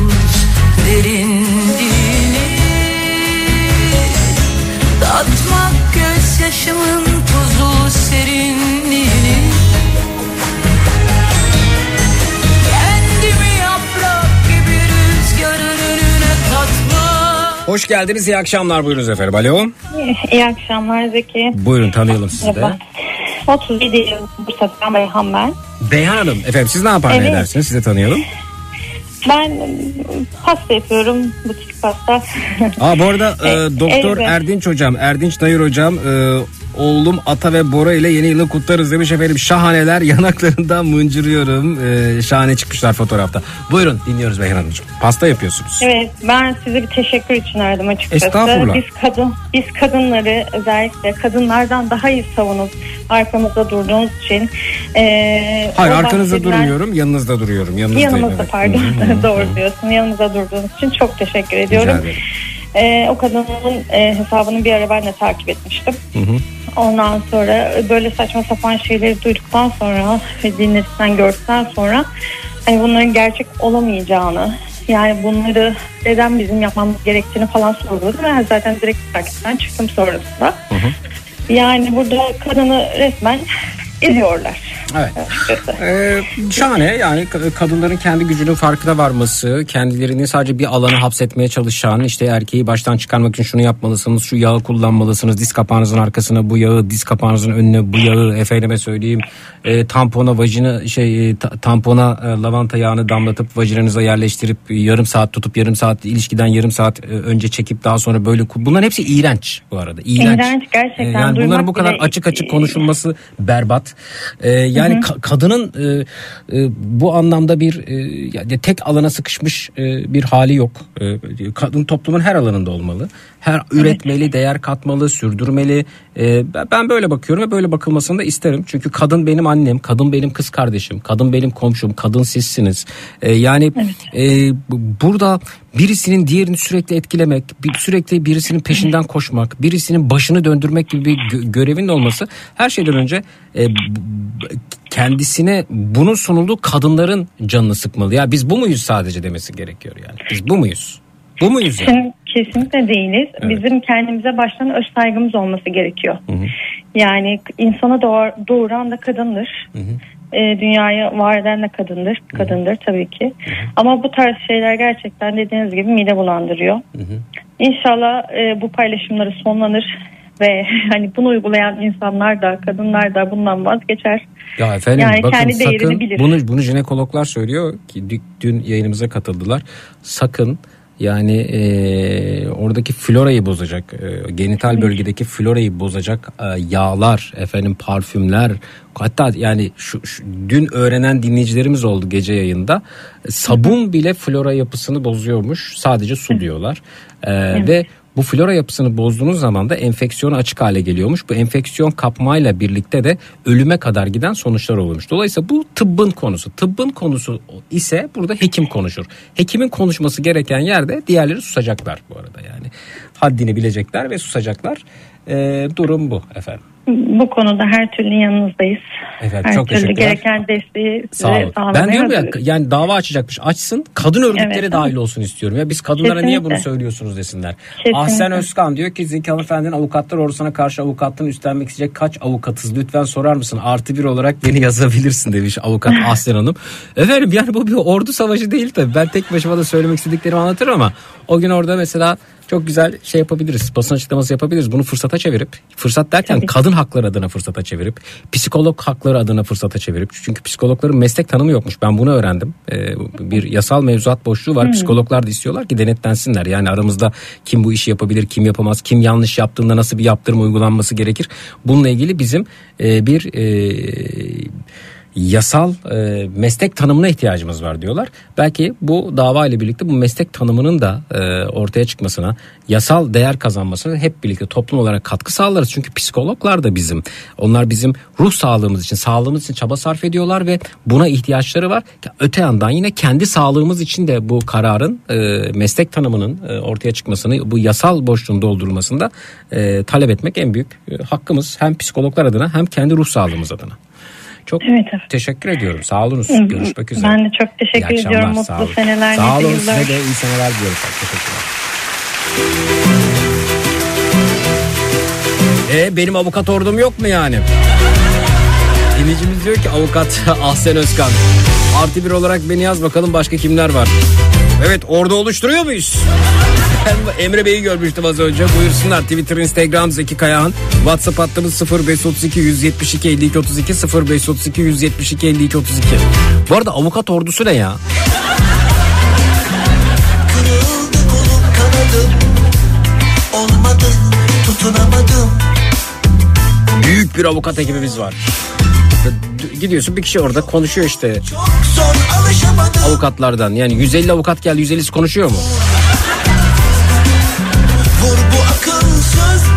derinliğini Tatmak gözyaşımın tuzlu serinliğini Kendimi yaprak gibi rüzgarın önüne katmak Hoş geldiniz iyi akşamlar buyurunuz efendim. Alo. İyi akşamlar Zeki. Buyurun tanıyalım sizi de. Merhaba. 37 yıl Bursa'dan Beyhan ben. Beyhan Hanım efendim siz ne yapar ne Evet. edersiniz sizi tanıyalım. Ben e, pasta yapıyorum. Butik pasta. Aa bu arada e, Doktor. Erdinç hocam, Erdinç Nayır hocam e, oğlum Ata ve Bora ile yeni yılı kutlarız demiş efendim. Şahaneler yanaklarından mıncırıyorum. E, şahane çıkmışlar fotoğrafta. Buyurun dinliyoruz Beyhan Hanımcığım. Pasta yapıyorsunuz. Evet ben size bir teşekkür için aradım açıkçası. Estağfurullah. Biz kadın biz kadınları özellikle kadınlardan daha iyi savunup arkamızda durduğunuz için e, Hayır arkanızda bahsedilen- durmuyorum yanınızda duruyorum. Yanınızdayım, Yanımızda evet. pardon doğru diyorsun yanımıza durduğunuz için çok teşekkür Rica ediyorum. ederim. Ee, o kadının e, hesabını bir ara ben de takip etmiştim. Hı hı. Ondan sonra böyle saçma sapan şeyleri duyduktan sonra ve dinledikten gördükten sonra hani bunların gerçek olamayacağını yani bunları neden bizim yapmamız gerektiğini falan sorguladım ve zaten direkt takipten çıktım sonrasında. Yani burada kadını resmen ediyorlar. Evet. Ee, şahane yani ka- kadınların kendi gücünün farkına varması, kendilerini sadece bir alana hapsetmeye çalışan, işte erkeği baştan çıkarmak için şunu yapmalısınız, şu yağı kullanmalısınız, diz kapağınızın arkasına bu yağı, diz kapağınızın önüne bu yağı, efendime söyleyeyim, e, tampona, vajina, şey, e, ta- tampona e, lavanta yağını damlatıp vajinanıza yerleştirip e, yarım saat tutup yarım saat ilişkiden yarım saat e, önce çekip daha sonra böyle bunların hepsi iğrenç bu arada. İğrenç. İğrenç, gerçekten. E, yani bunların bu kadar bile- açık açık konuşulması berbat. Ee, yani ka- kadının e, e, bu anlamda bir e, yani tek alana sıkışmış e, bir hali yok. E, kadın toplumun her alanında olmalı. Her üretmeli, değer katmalı, sürdürmeli. E, ben- böyle bakıyorum ve böyle bakılmasını da isterim. Çünkü kadın benim annem, kadın benim kız kardeşim, kadın benim komşum, kadın sizsiniz. E, yani e, bu- burada birisinin diğerini sürekli etkilemek, sürekli birisinin peşinden koşmak, birisinin başını döndürmek gibi bir gö- görevin olması her şeyden önce e, kendisine bunun sunulduğu kadınların canını sıkmalı. Ya biz bu muyuz sadece demesi gerekiyor yani. Biz bu muyuz? Bu muyuz yani? Kesin- Kesinlikle değiliz. Bizim kendimize baştan öz saygımız olması gerekiyor. Yani insana doğar, doğuran da kadındır. E, dünyaya var eden de kadındır. Kadındır tabii ki. Ama bu tarz şeyler gerçekten dediğiniz gibi mide bulandırıyor. İnşallah e, bu paylaşımları sonlanır ve hani bunu uygulayan insanlar da kadınlar da bundan vazgeçer. Ya efendim Yani bakın kendi sakın bilir. bunu bunu jinekologlar söylüyor ki dü- dün yayınımıza katıldılar. Sakın Yani e, oradaki florayı bozacak, e, genital bölgedeki florayı bozacak e, yağlar, efendim parfümler, hatta yani şu, şu dün öğrenen dinleyicilerimiz oldu gece yayında. Sabun bile flora yapısını bozuyormuş. Sadece su diyorlar. E, Ve bu flora yapısını bozduğunuz zaman da enfeksiyona açık hale geliyormuş. Bu enfeksiyon kapmayla birlikte de ölüme kadar giden sonuçlar olmuş. Dolayısıyla bu tıbbın konusu. Tıbbın konusu ise burada hekim konuşur. Hekimin konuşması gereken yerde diğerleri susacaklar bu arada yani. Haddini bilecekler ve susacaklar. Ee, durum bu efendim. Bu konuda her türlü yanınızdayız. Efendim, her çok türlü gereken desteği Sağ olun. Ben diyorum ya yani dava açacakmış açsın kadın örgütleri Evet. dahil olsun istiyorum. Ya biz kadınlara niye bunu Kesinlikle. söylüyorsunuz desinler. Kesinlikle. Ahsen Özkan diyor ki Zeki Hanımefendi'nin avukatlar ordusuna karşı avukatlığını üstlenmek isteyecek kaç avukatız lütfen sorar mısın? Artı bir olarak beni yazabilirsin demiş avukat Ahsen Hanım. Efendim yani bu bir ordu savaşı değil tabii. Ben tek başıma da söylemek istediklerimi anlatırım ama o gün orada mesela çok güzel şey yapabiliriz. Basın açıklaması yapabiliriz. Bunu fırsata çevirip fırsat derken kadın hakları adına fırsata çevirip psikolog hakları adına fırsata çevirip çünkü psikologların meslek tanımı yokmuş. Ben bunu öğrendim. Ee, bir yasal mevzuat boşluğu var. Psikologlar da istiyorlar ki denetlensinler. Yani aramızda kim bu işi yapabilir, kim yapamaz, kim yanlış yaptığında nasıl bir yaptırım uygulanması gerekir. Bununla ilgili bizim e, bir e, yasal e, meslek tanımına ihtiyacımız var diyorlar. Belki bu dava ile birlikte bu meslek tanımının da e, ortaya çıkmasına, yasal değer kazanmasına hep birlikte toplum olarak katkı sağlarız. Çünkü psikologlar da bizim. Onlar bizim ruh sağlığımız için, sağlığımız için çaba sarf ediyorlar ve buna ihtiyaçları var. Öte yandan yine kendi sağlığımız için de bu kararın e, meslek tanımının e, ortaya çıkmasını, bu yasal boşluğun doldurulmasında e, talep etmek en büyük e, hakkımız. Hem psikologlar adına hem kendi ruh sağlığımız adına. Çok Evet efendim. teşekkür ediyorum. Sağ olunuz. Görüşmek üzere. Ben de çok teşekkür ediyorum. sağ Mutlu olun. seneler, Sağ olun size de iyi seneler diliyorum. Teşekkürler. E benim avukat ordum yok mu yani? Dinleyicimiz diyor ki avukat Ahsen Özkan. Artı bir olarak beni yaz bakalım başka kimler var? Evet orada oluşturuyor muyuz? Ben Emre Bey'i görmüştüm az önce. Buyursunlar Twitter, Instagram Zeki Kayağan. WhatsApp hattımız 0532 172 52 32 0532 172 52 32. Bu arada avukat ordusu ne ya? Büyük bir avukat ekibimiz var. Gidiyorsun bir kişi orada konuşuyor işte avukatlardan. Yani 150 avukat geldi 150'si konuşuyor mu? Vur bu akılsız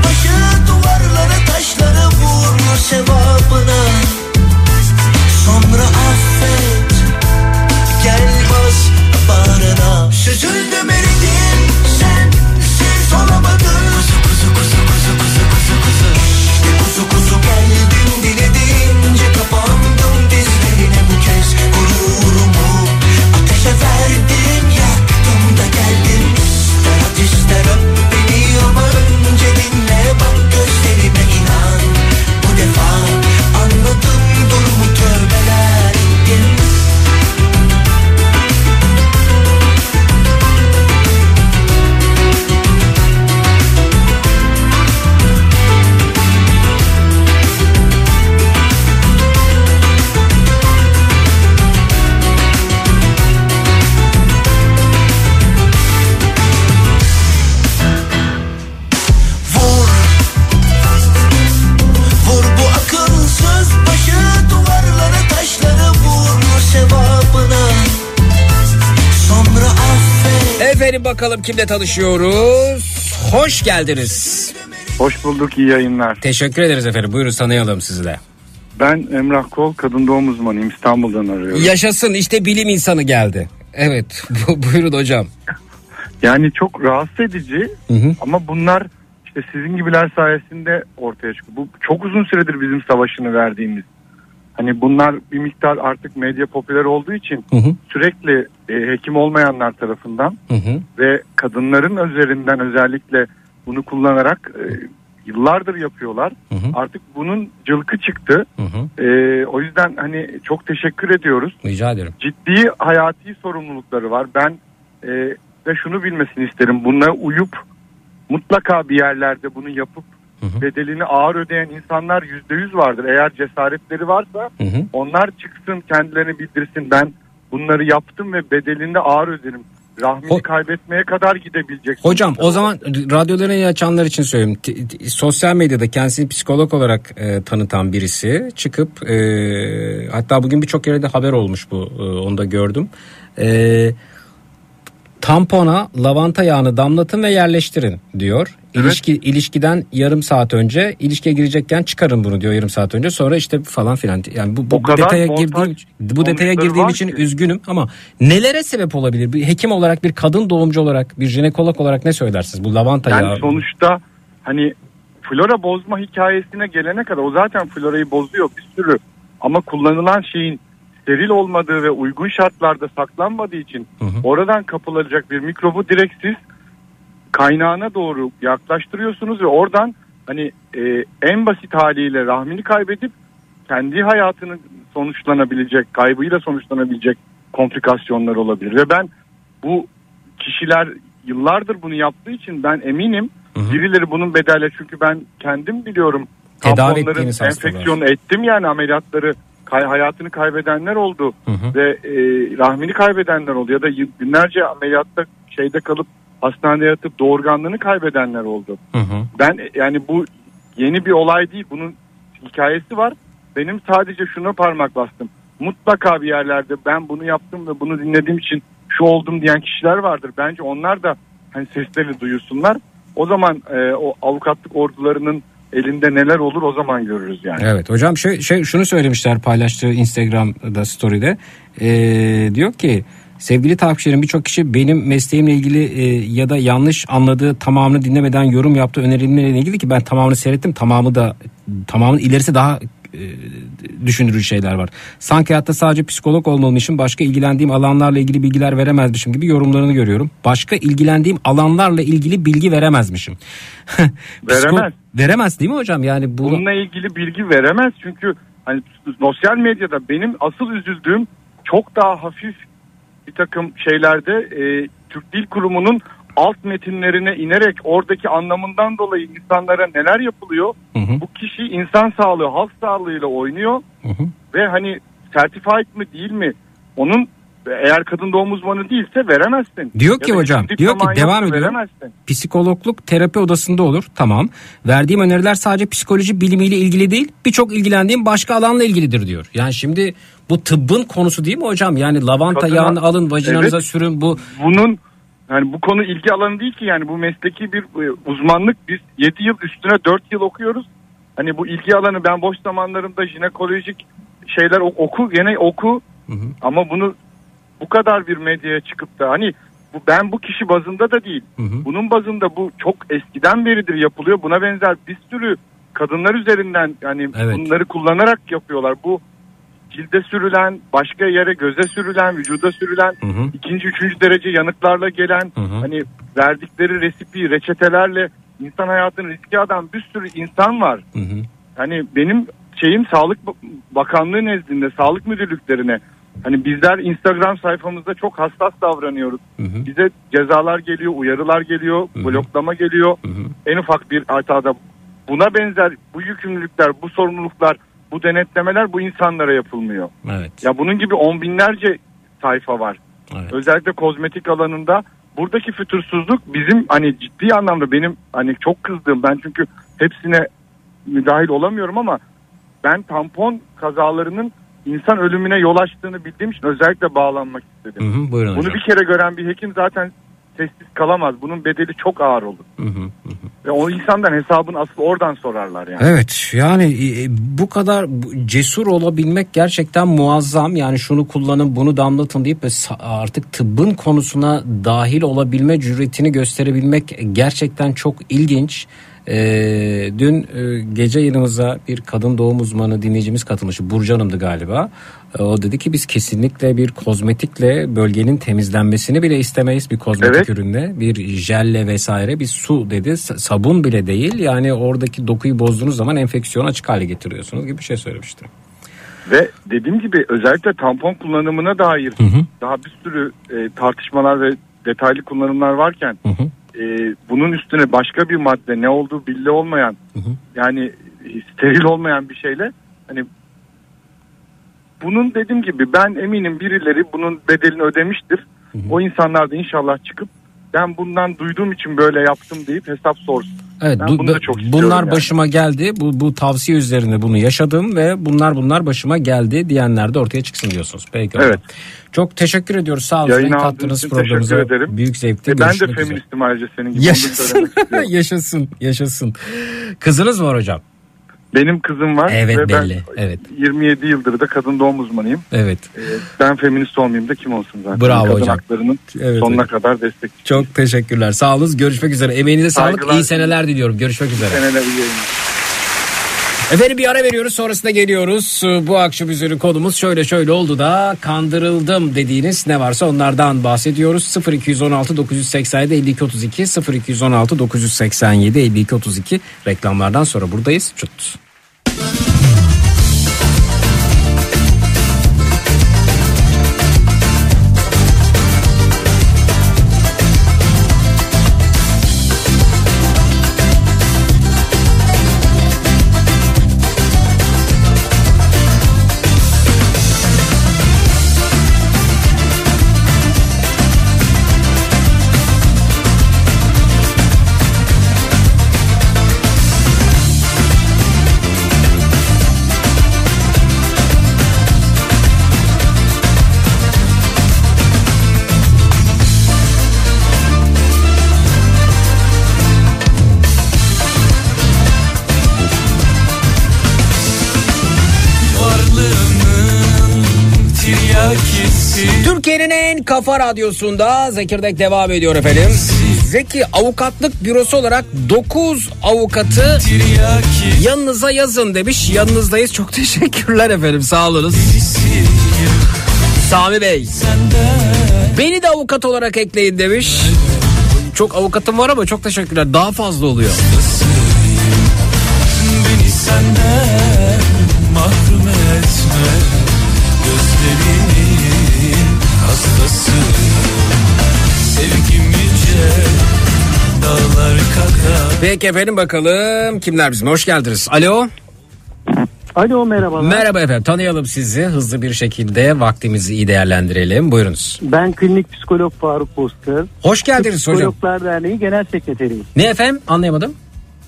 Efendim bakalım kimle tanışıyoruz? Hoş geldiniz. Hoş bulduk iyi yayınlar. Teşekkür ederiz efendim. Buyurun tanıyalım sizi de. Ben Emrah Kol kadın doğum uzmanıyım İstanbul'dan arıyorum. Yaşasın işte bilim insanı geldi. Evet bu- buyurun hocam. Yani çok rahatsız edici Hı hı. ama bunlar işte sizin gibiler sayesinde ortaya çıkıyor. Bu çok uzun süredir bizim savaşını verdiğimiz. Hani bunlar bir miktar artık medya popüler olduğu için Hı hı. sürekli e, hekim olmayanlar tarafından Hı hı. ve kadınların üzerinden özellikle bunu kullanarak e, yıllardır yapıyorlar. Hı hı. Artık bunun cılkı çıktı. Hı hı. E, o yüzden hani çok teşekkür ediyoruz. Rica ederim. ciddi hayati sorumlulukları var. Ben e, de şunu bilmesini isterim. Buna uyup mutlaka bir yerlerde bunu yapıp Hı hı. bedelini ağır ödeyen insanlar yüzde yüz vardır. Eğer cesaretleri varsa Hı hı. onlar çıksın kendilerini bildirsin. Ben bunları yaptım ve bedelini ağır öderim rahmini kaybetmeye kadar gidebilecek. Hocam o zaman radyolarını iyi açanlar için söyleyeyim. T- t- sosyal medyada kendisini psikolog olarak e, tanıtan birisi çıkıp e, hatta bugün birçok yerde haber olmuş bu e, onu da gördüm. E, tampona lavanta yağını damlatın ve yerleştirin diyor. İlişki ilişkiden yarım saat önce ilişkiye girecekken çıkarın bunu diyor yarım saat önce sonra işte falan filan. Yani bu, bu, detaya girdiğim bu detaya girdiğim için ki. üzgünüm ama nelere sebep olabilir? Bir hekim olarak bir kadın doğumcu olarak bir jinekolog olarak ne söylersiniz bu lavanta Yani yağı? sonuçta hani flora bozma hikayesine gelene kadar o zaten florayı bozuyor bir sürü. Ama kullanılan şeyin steril olmadığı ve uygun şartlarda saklanmadığı için oradan kapılacak bir mikrobu direkt siz kaynağına doğru yaklaştırıyorsunuz ve oradan hani e, en basit haliyle rahmini kaybedip kendi hayatının sonuçlanabilecek, kaybıyla sonuçlanabilecek komplikasyonlar olabilir. Ve ben bu kişiler yıllardır bunu yaptığı için ben eminim birileri bunun bedeli çünkü ben kendim biliyorum Tedavi tamponların enfeksiyonu ettim yani ameliyatları kay, hayatını kaybedenler oldu Hı hı. ve e, rahmini kaybedenler oldu ya da günlerce ameliyatta şeyde kalıp hastanede yatıp doğurganlığını kaybedenler oldu. Hı hı. Ben yani bu yeni bir olay değil. Bunun hikayesi var. Benim sadece şuna parmak bastım. Mutlaka bir yerlerde ben bunu yaptım ve bunu dinlediğim için şu oldum diyen kişiler vardır. Bence onlar da hani seslerini duyursunlar. O zaman e, o avukatlık ordularının elinde neler olur o zaman görürüz yani. Evet hocam şey, şey şunu söylemişler paylaştığı Instagram'da story'de Ee, diyor ki sevgili takipçilerim birçok kişi benim mesleğimle ilgili e, ya da yanlış anladığı tamamını dinlemeden yorum yaptı önerimlerle ilgili ki ben tamamını seyrettim tamamı da tamamının ilerisi daha düşündürücü şeyler var. Sanki hayatta sadece psikolog olmalıymışım başka ilgilendiğim alanlarla ilgili bilgiler veremezmişim gibi yorumlarını görüyorum. Başka ilgilendiğim alanlarla ilgili bilgi veremezmişim. Veremez. Veremez değil mi hocam? Yani bu Bununla ilgili bilgi veremez çünkü hani sosyal medyada benim asıl üzüldüğüm çok daha hafif bir takım şeylerde e, Türk Dil Kurumu'nun alt metinlerine inerek oradaki anlamından dolayı insanlara neler yapılıyor? Bu kişi insan sağlığı, halk sağlığıyla oynuyor ve hani certified mı değil mi? Onun eğer kadın doğum uzmanı değilse veremezsin. Diyor ki hocam, diyor ki devam ediyor. Veremezsin. Psikologluk terapi odasında olur. Tamam. Verdiğim öneriler sadece psikoloji bilimiyle ilgili değil, birçok ilgilendiğim başka alanla ilgilidir diyor. Yani şimdi bu tıbbın konusu değil mi hocam? Yani lavanta Kadına- yağını alın, vajinanıza Evet. sürün bu. bunun yani bu konu ilgi alanı değil ki yani bu mesleki bir e, uzmanlık biz 7 yıl üstüne 4 yıl okuyoruz. Hani bu ilgi alanı ben boş zamanlarımda jinekolojik şeyler oku gene oku ama bunu bu kadar bir medyaya çıkıp da hani bu ben bu kişi bazında da değil. Bunun bazında bu çok eskiden beridir yapılıyor. Buna benzer bir sürü kadınlar üzerinden yani Evet. bunları kullanarak yapıyorlar. Bu cilde sürülen, başka yere göze sürülen, vücuda sürülen, ikinci, üçüncü derece yanıklarla gelen, hani verdikleri resipi, reçetelerle insan hayatını riske atan bir sürü insan var. Hani benim şeyim Sağlık Bakanlığı nezdinde, sağlık müdürlüklerine hani bizler Instagram sayfamızda çok hassas davranıyoruz. Bize cezalar geliyor, uyarılar geliyor, bloklama geliyor. En ufak bir hatada buna benzer bu yükümlülükler, bu sorumluluklar, bu denetlemeler bu insanlara yapılmıyor. Evet. Ya bunun gibi on binlerce sayfa var. Özellikle kozmetik alanında buradaki fütursuzluk bizim hani ciddi anlamda benim hani çok kızdığım ben çünkü hepsine müdahil olamıyorum ama ben tampon kazalarının insan ölümüne yol açtığını bildiğim için özellikle bağlanmak istedim. Hı hı, buyurun Bunu hocam. bir kere gören bir hekim zaten sessiz kalamaz. Bunun bedeli çok ağır olur. Ve o insandan hesabını asıl oradan sorarlar yani. Evet yani e, bu kadar cesur olabilmek gerçekten muazzam. Yani şunu kullanın bunu damlatın deyip artık tıbbın konusuna dahil olabilme cüretini gösterebilmek gerçekten çok ilginç. Ee, dün e, gece yayınımıza bir kadın doğum uzmanı dinleyicimiz katılmıştı. Burcu Hanım'dı galiba. E, o dedi ki biz kesinlikle bir kozmetikle bölgenin temizlenmesini bile istemeyiz. Bir kozmetik Evet. ürünle bir jelle vesaire bir su dedi. Sa- Sabun bile değil yani oradaki dokuyu bozduğunuz zaman enfeksiyon açık hale getiriyorsunuz gibi bir şey söylemişti. Ve dediğim gibi özellikle tampon kullanımına dair daha bir sürü e, tartışmalar ve detaylı kullanımlar varken e, bunun üstüne başka bir madde ne olduğu belli olmayan yani e, steril olmayan bir şeyle hani bunun dediğim gibi ben eminim birileri bunun bedelini ödemiştir. O insanlar da inşallah çıkıp ben bundan duyduğum için böyle yaptım deyip hesap sorsun. Evet Ben bu- bunu da çok bunlar yani. başıma geldi. Bu bu tavsiye üzerine bunu yaşadım ve bunlar bunlar başıma geldi diyenler de ortaya çıksın diyorsunuz. Peki. Evet. Çok teşekkür ediyoruz. Sağ olun. Kattınız için programımıza. teşekkür ederim. Büyük zevkle. E ben de üzere. feministim ayrıca senin gibi. Yaşasın. yaşasın. Yaşasın. Kızınız var hocam. Benim kızım var Evet, ve belli. ben Evet. 27 yıldır da kadın doğum uzmanıyım. Evet. Ee, Ben feminist olmayayım da kim olsun zaten. Bravo kadın hocam. haklarının Evet, sonuna evet. kadar destek. Çok teşekkürler. Sağ olun. Görüşmek üzere. Emeğinize sağlık. Saygılar. İyi seneler diliyorum. Görüşmek üzere. Seneler iyi yayınlar. Efendim bir ara veriyoruz sonrasında geliyoruz. Ee, Bu akşam üzeri konumuz şöyle şöyle oldu da kandırıldım dediğiniz ne varsa onlardan bahsediyoruz. 0216 987 52 32 0216 987 52 32 reklamlardan sonra buradayız. Çut. Türkiye'nin en kafa radyosunda Zekirdek devam ediyor efendim. Zeki avukatlık bürosu olarak 9 avukatı yanınıza yazın demiş. Yanınızdayız. Çok teşekkürler efendim. Sağ olunuz. Sami Bey. Beni de avukat olarak ekleyin demiş. Çok avukatım var ama çok teşekkürler. Daha fazla oluyor. Beni senden Peki efendim bakalım kimler bizim hoş geldiniz. Alo. Alo merhabalar. Merhaba efendim tanıyalım sizi hızlı bir şekilde vaktimizi iyi değerlendirelim. Buyurunuz. Ben klinik psikolog Faruk Bozkır. Hoş geldiniz Türk hocam. Psikologlar Derneği Genel Sekreteriyim. Ne efendim anlayamadım.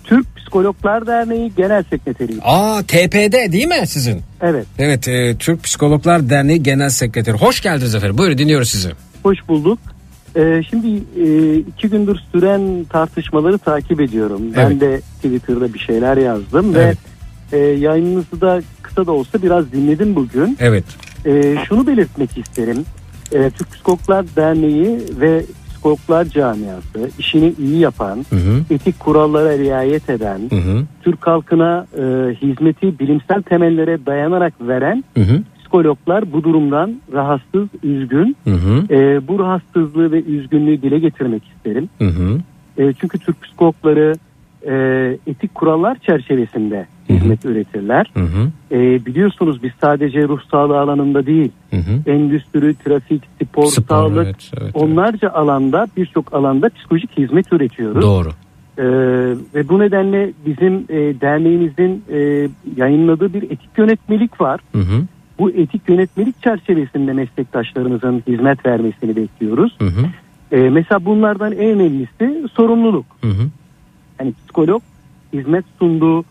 Türk Psikologlar Derneği Genel Sekreteriyim. Aa TPD değil mi sizin? Evet. Evet e, Türk Psikologlar Derneği Genel Sekreteri. Hoş geldiniz efendim. Buyurun dinliyoruz sizi. Hoş bulduk. Ee, şimdi e, iki gündür süren tartışmaları takip ediyorum. Ben Evet. de Twitter'da bir şeyler yazdım Evet. ve e, yayınınızı da kısa da olsa biraz dinledim bugün. Evet. E, şunu belirtmek isterim. E, Türk Psikologlar Derneği ve Psikologlar Camiası işini iyi yapan, Hı hı. etik kurallara riayet eden, Hı hı. Türk halkına e, hizmeti bilimsel temellere dayanarak veren Hı hı. Psikologlar bu durumdan rahatsız, üzgün. Hı hı. E, bu rahatsızlığı ve üzgünlüğü dile getirmek isterim. Hı hı. E, çünkü Türk psikologları e, etik kurallar çerçevesinde hizmet üretirler. Hı hı. E, biliyorsunuz biz sadece ruh sağlığı alanında değil, Hı hı. endüstri, trafik, spor, Spor, sağlık, evet, evet, evet. onlarca alanda birçok alanda psikolojik hizmet üretiyoruz. Doğru. Ee, ve bu nedenle bizim e, derneğimizin e, yayınladığı bir etik yönetmelik var. Hı hı. Bu etik yönetmelik çerçevesinde meslektaşlarımızın hizmet vermesini bekliyoruz. Hı hı. Ee, mesela bunlardan en önemlisi sorumluluk. Hı hı. Yani psikolog hizmet sunduğu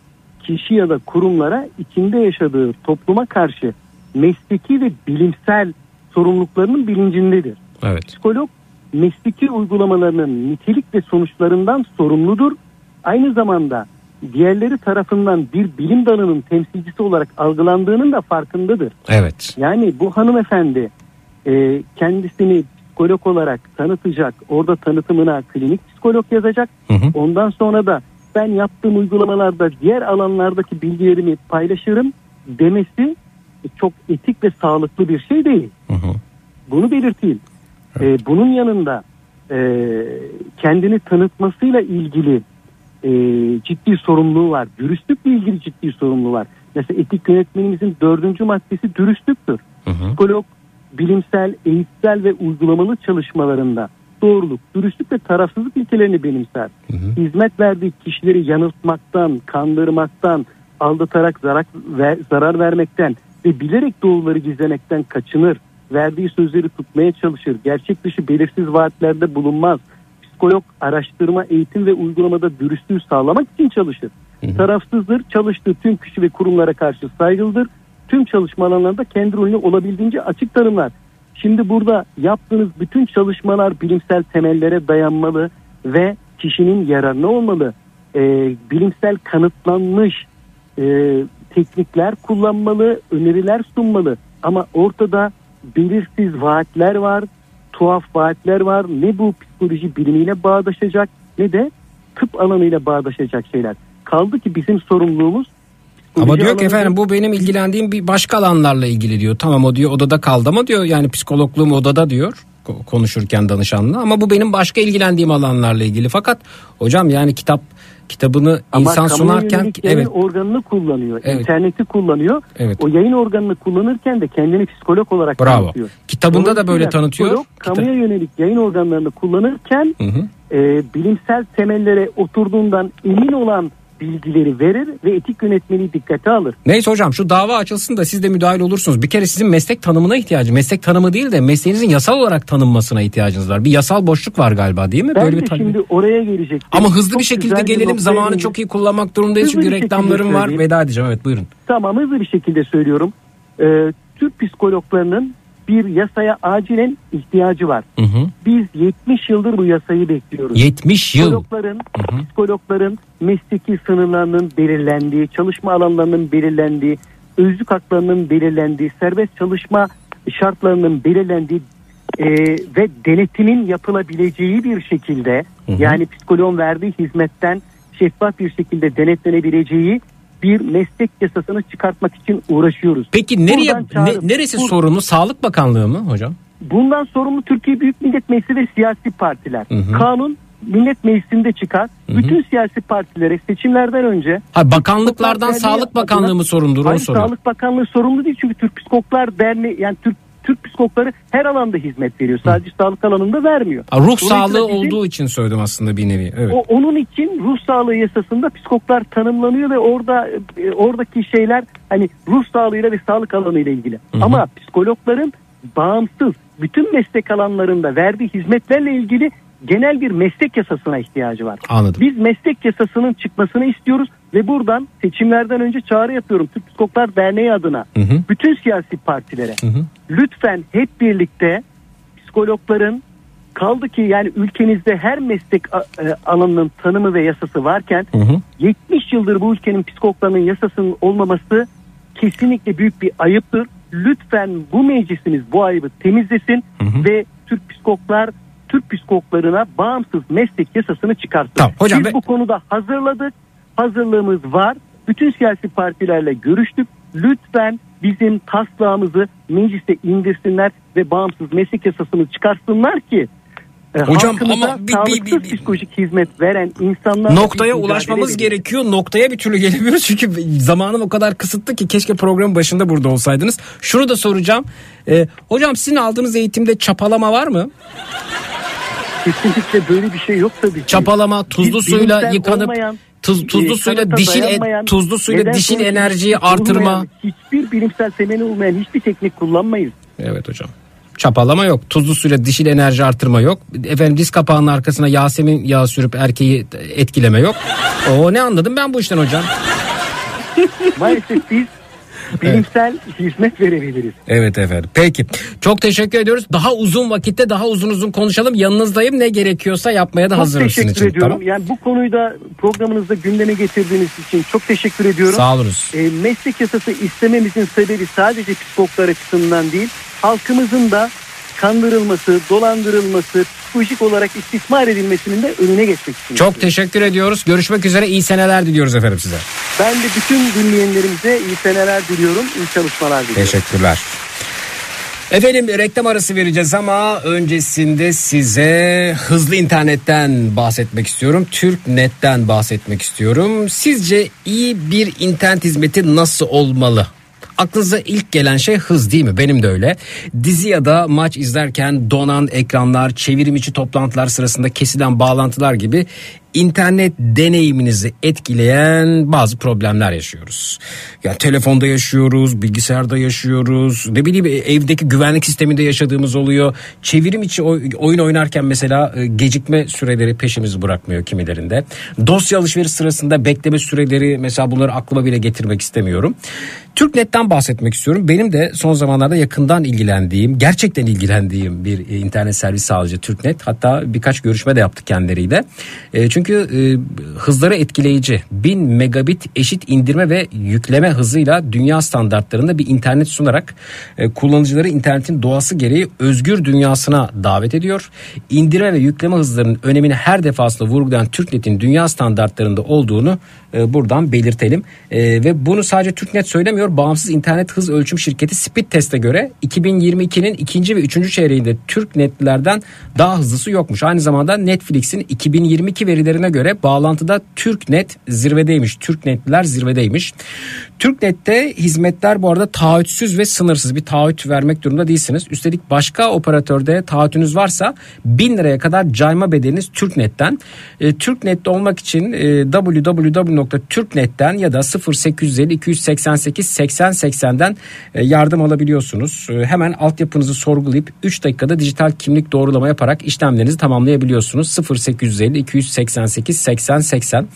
kişi ya da kurumlara içinde yaşadığı topluma karşı mesleki ve bilimsel sorumluluklarının bilincindedir. Evet. Psikolog mesleki uygulamalarının nitelik ve sonuçlarından sorumludur. Aynı zamanda diğerleri tarafından bir bilim dalının temsilcisi olarak algılandığının da farkındadır. Evet. Yani bu hanımefendi e, kendisini psikolog olarak tanıtacak, orada tanıtımına klinik psikolog yazacak. Hı hı. Ondan sonra da ben yaptığım uygulamalarda diğer alanlardaki bilgilerimi paylaşırım demesi çok etik ve sağlıklı bir şey değil. Hı hı. Bunu belirteyim. Ee, bunun yanında e, kendini tanıtmasıyla ilgili e, ciddi sorumluluğu var. Dürüstlükle ilgili ciddi sorumluluğu var. Mesela etik yönetmenimizin dördüncü maddesi dürüstlüktür. Hı hı. Psikolog bilimsel, eğitsel ve uygulamalı çalışmalarında doğruluk, dürüstlük ve tarafsızlık ilkelerini benimser. Hı hı. Hizmet verdiği kişileri yanıltmaktan, kandırmaktan, aldatarak zarar, ver- zarar vermekten ve bilerek doğruları gizlemekten kaçınır. verdiği sözleri tutmaya çalışır. Gerçek dışı belirsiz vaatlerde bulunmaz. Psikolog araştırma, eğitim ve uygulamada dürüstlüğü sağlamak için çalışır. Tarafsızdır, çalıştığı tüm kişi ve kurumlara karşı saygılıdır. Tüm çalışma alanlarında kendi rolünü olabildiğince açık tanımlar. Şimdi burada yaptığınız bütün çalışmalar bilimsel temellere dayanmalı ve kişinin yararına olmalı. Ee, bilimsel kanıtlanmış e, teknikler kullanmalı, öneriler sunmalı. Ama ortada belirsiz vaatler var, tuhaf vaatler var. Ne bu psikoloji bilimiyle bağdaşacak ne de tıp alanıyla bağdaşacak şeyler. Kaldı ki bizim sorumluluğumuz Ama diyor ki efendim bu benim ilgilendiğim bir başka alanlarla ilgili diyor. Tamam o diyor odada kaldı ama diyor yani psikologluğum odada diyor ko- konuşurken danışanla ama bu benim başka ilgilendiğim alanlarla ilgili. Fakat hocam yani kitap kitabını Ama insan sunarken evet organını kullanıyor. Evet. interneti kullanıyor. Evet. O yayın organını kullanırken de kendini psikolog olarak Bravo. tanıtıyor. Kitabında da böyle tanıtıyor. Psikolog, kamuya yönelik yayın organlarını kullanırken Hı hı. e, bilimsel temellere oturduğundan emin olan bilgileri verir ve etik yönetmeliği dikkate alır. Neyse hocam şu dava açılsın da siz de müdahil olursunuz. Bir kere sizin meslek tanımına ihtiyacı, meslek tanımı değil de mesleğinizin yasal olarak tanınmasına ihtiyacınız var. Bir yasal boşluk var galiba değil mi? Ben Böyle de bir tabii. şimdi oraya gelecektim. Ama hızlı Çok bir şekilde bir gelelim. Zamanı çok iyi kullanmak durumdayız Hızlı çünkü reklamlarım var. Veda edeceğim. Evet buyurun. Tamam hızlı bir şekilde söylüyorum. Ee, Türk psikologlarının bir yasaya acilen ihtiyacı var. Hı hı. Biz 70 yıldır bu yasayı bekliyoruz. 70 yıl. Psikologların, psikologların mesleki sınırlarının belirlendiği, çalışma alanlarının belirlendiği, özlük haklarının belirlendiği, serbest çalışma şartlarının belirlendiği e, ve denetimin yapılabileceği bir şekilde Hı hı. yani psikoloğun verdiği hizmetten şeffaf bir şekilde denetlenebileceği bir meslek yasasını çıkartmak için uğraşıyoruz. Peki nereye ne- neresi bu- sorumlu? Sağlık Bakanlığı mı hocam? Bundan sorumlu Türkiye Büyük Millet Meclisi ve siyasi partiler. Hı hı. Kanun Millet Meclisi'nde çıkar. Hı hı. Bütün siyasi partilere seçimlerden önce Ha bakanlıklardan Sağlık Bakanlığı adına- mı sorumludur Hayır, soruyorum. Sağlık Bakanlığı sorumlu değil çünkü Türk Psikologlar Derneği yani Türk Türk psikologları her alanda hizmet veriyor. Sadece sağlık alanında vermiyor. Ha, ruh Dolayısıyla sağlığı bizim- olduğu için söyledim aslında bir nevi. Evet. o, onun için ruh sağlığı yasasında psikologlar tanımlanıyor ve orada e, oradaki şeyler hani ruh sağlığıyla ve sağlık alanıyla ilgili. Hı hı. Ama psikologların bağımsız bütün meslek alanlarında verdiği hizmetlerle ilgili genel bir meslek yasasına ihtiyacı var. Anladım. Biz meslek yasasının çıkmasını istiyoruz ve buradan seçimlerden önce çağrı yapıyorum Türk Psikologlar Derneği adına Hı hı. bütün siyasi partilere Hı hı. lütfen hep birlikte psikologların kaldı ki yani ülkemizde her meslek e, alanının tanımı ve yasası varken Hı hı. 70 yıldır bu ülkenin psikologlarının yasasının olmaması kesinlikle büyük bir ayıptır. Lütfen bu meclisimiz bu ayıbı temizlesin Hı hı. ve Türk psikologlar Türk psikologlarına bağımsız meslek yasasını çıkarsın. Tamam, hocam Biz ve- bu konuda hazırladık. Hazırlığımız var. Bütün siyasi partilerle görüştük. Lütfen bizim taslağımızı mecliste indirsinler ve bağımsız meslek yasasını çıkarsınlar ki e, Hocam ama bir- bir- bir- bir- psikolojik hizmet veren insanlar Noktaya ulaşmamız gerekiyor. Noktaya bir türlü gelemiyoruz çünkü zamanım o kadar kısıtlı ki keşke programın başında burada olsaydınız. Şunu da soracağım. Ee, hocam sizin aldığınız eğitimde çapalama var mı? Kesinlikle böyle bir şey yok tabii ki. Çapalama, tuzlu Biz suyla yıkanıp olmayan, tuz, tuzlu e, suyla dişil e- tuzlu suyla dişil enerjiyi artırma. Hiçbir bilimsel temeli olmayan hiçbir teknik kullanmayız. Evet hocam. Çapalama yok. Tuzlu suyla dişil enerji artırma yok. Efendim diz kapağının arkasına Yasemin yağı sürüp erkeği etkileme yok. O ne anladım ben bu işten hocam. Maalesef biz bilimsel hizmet verebiliriz. Evet efendim. Peki. Çok teşekkür ediyoruz. Daha uzun vakitte daha uzun uzun konuşalım. Yanınızdayım. Ne gerekiyorsa yapmaya da Çok hazırım sizin teşekkür için. ediyorum. Tamam. Yani bu konuyu da programınızda gündeme getirdiğiniz için çok teşekkür ediyorum. Sağ olunuz. E, meslek yasası istememizin sebebi sadece psikologlar açısından değil, halkımızın da kandırılması, dolandırılması, psikolojik olarak istismar edilmesinin de önüne geçmek için. Çok teşekkür ediyoruz. Görüşmek üzere. İyi seneler diliyoruz efendim size. Ben de bütün dinleyenlerimize iyi seneler diliyorum, iyi çalışmalar diliyorum. Teşekkürler. Efendim reklam arası vereceğiz ama öncesinde size hızlı internetten bahsetmek istiyorum. Türknet'ten bahsetmek istiyorum. Sizce iyi bir internet hizmeti nasıl olmalı? Aklınıza ilk gelen şey hız değil mi? Benim de öyle. Dizi ya da maç izlerken donan ekranlar, çevrim içi toplantılar sırasında kesilen bağlantılar gibi internet deneyiminizi etkileyen bazı problemler yaşıyoruz. Ya telefonda yaşıyoruz, bilgisayarda yaşıyoruz. Ne bileyim evdeki güvenlik sisteminde yaşadığımız oluyor. Çevirim içi oy- oyun oynarken mesela e, gecikme süreleri peşimizi bırakmıyor kimilerinde. Dosya alışveriş sırasında bekleme süreleri mesela bunları aklıma bile getirmek istemiyorum. TürkNet'ten bahsetmek istiyorum. Benim de son zamanlarda yakından ilgilendiğim, gerçekten ilgilendiğim bir e, internet servis sağlayıcı TürkNet. Hatta birkaç görüşme de yaptık kendileriyle. E, çünkü e, hızları etkileyici. 1000 megabit eşit indirme ve yükleme hızıyla dünya standartlarında bir internet sunarak e, kullanıcıları internetin doğası gereği özgür dünyasına davet ediyor. İndirme ve yükleme hızlarının önemini her defasında vurgulayan TürkNet'in dünya standartlarında olduğunu e, buradan belirtelim. E, ve bunu sadece TürkNet söylemiyor. Bağımsız internet hız ölçüm şirketi Speedtest'e göre 2022'nin ikinci ve üçüncü çeyreğinde TürkNet'lerden daha hızlısı yokmuş. Aynı zamanda Netflix'in 2022 verilerine göre bağlantıda TürkNet zirvedeymiş. TürkNet'liler zirvedeymiş. TürkNet'te hizmetler bu arada taahhütsüz ve sınırsız bir taahhüt vermek durumunda değilsiniz. Üstelik başka operatörde taahhütünüz varsa 1000 liraya kadar cayma bedeliniz TürkNet'ten. E, TürkNet'te olmak için e, www.turknet'ten ya da 0850 288 80 80'den e, yardım alabiliyorsunuz. E, hemen altyapınızı sorgulayıp 3 dakikada dijital kimlik doğrulama yaparak işlemlerinizi tamamlayabiliyorsunuz. 0850 288 80 80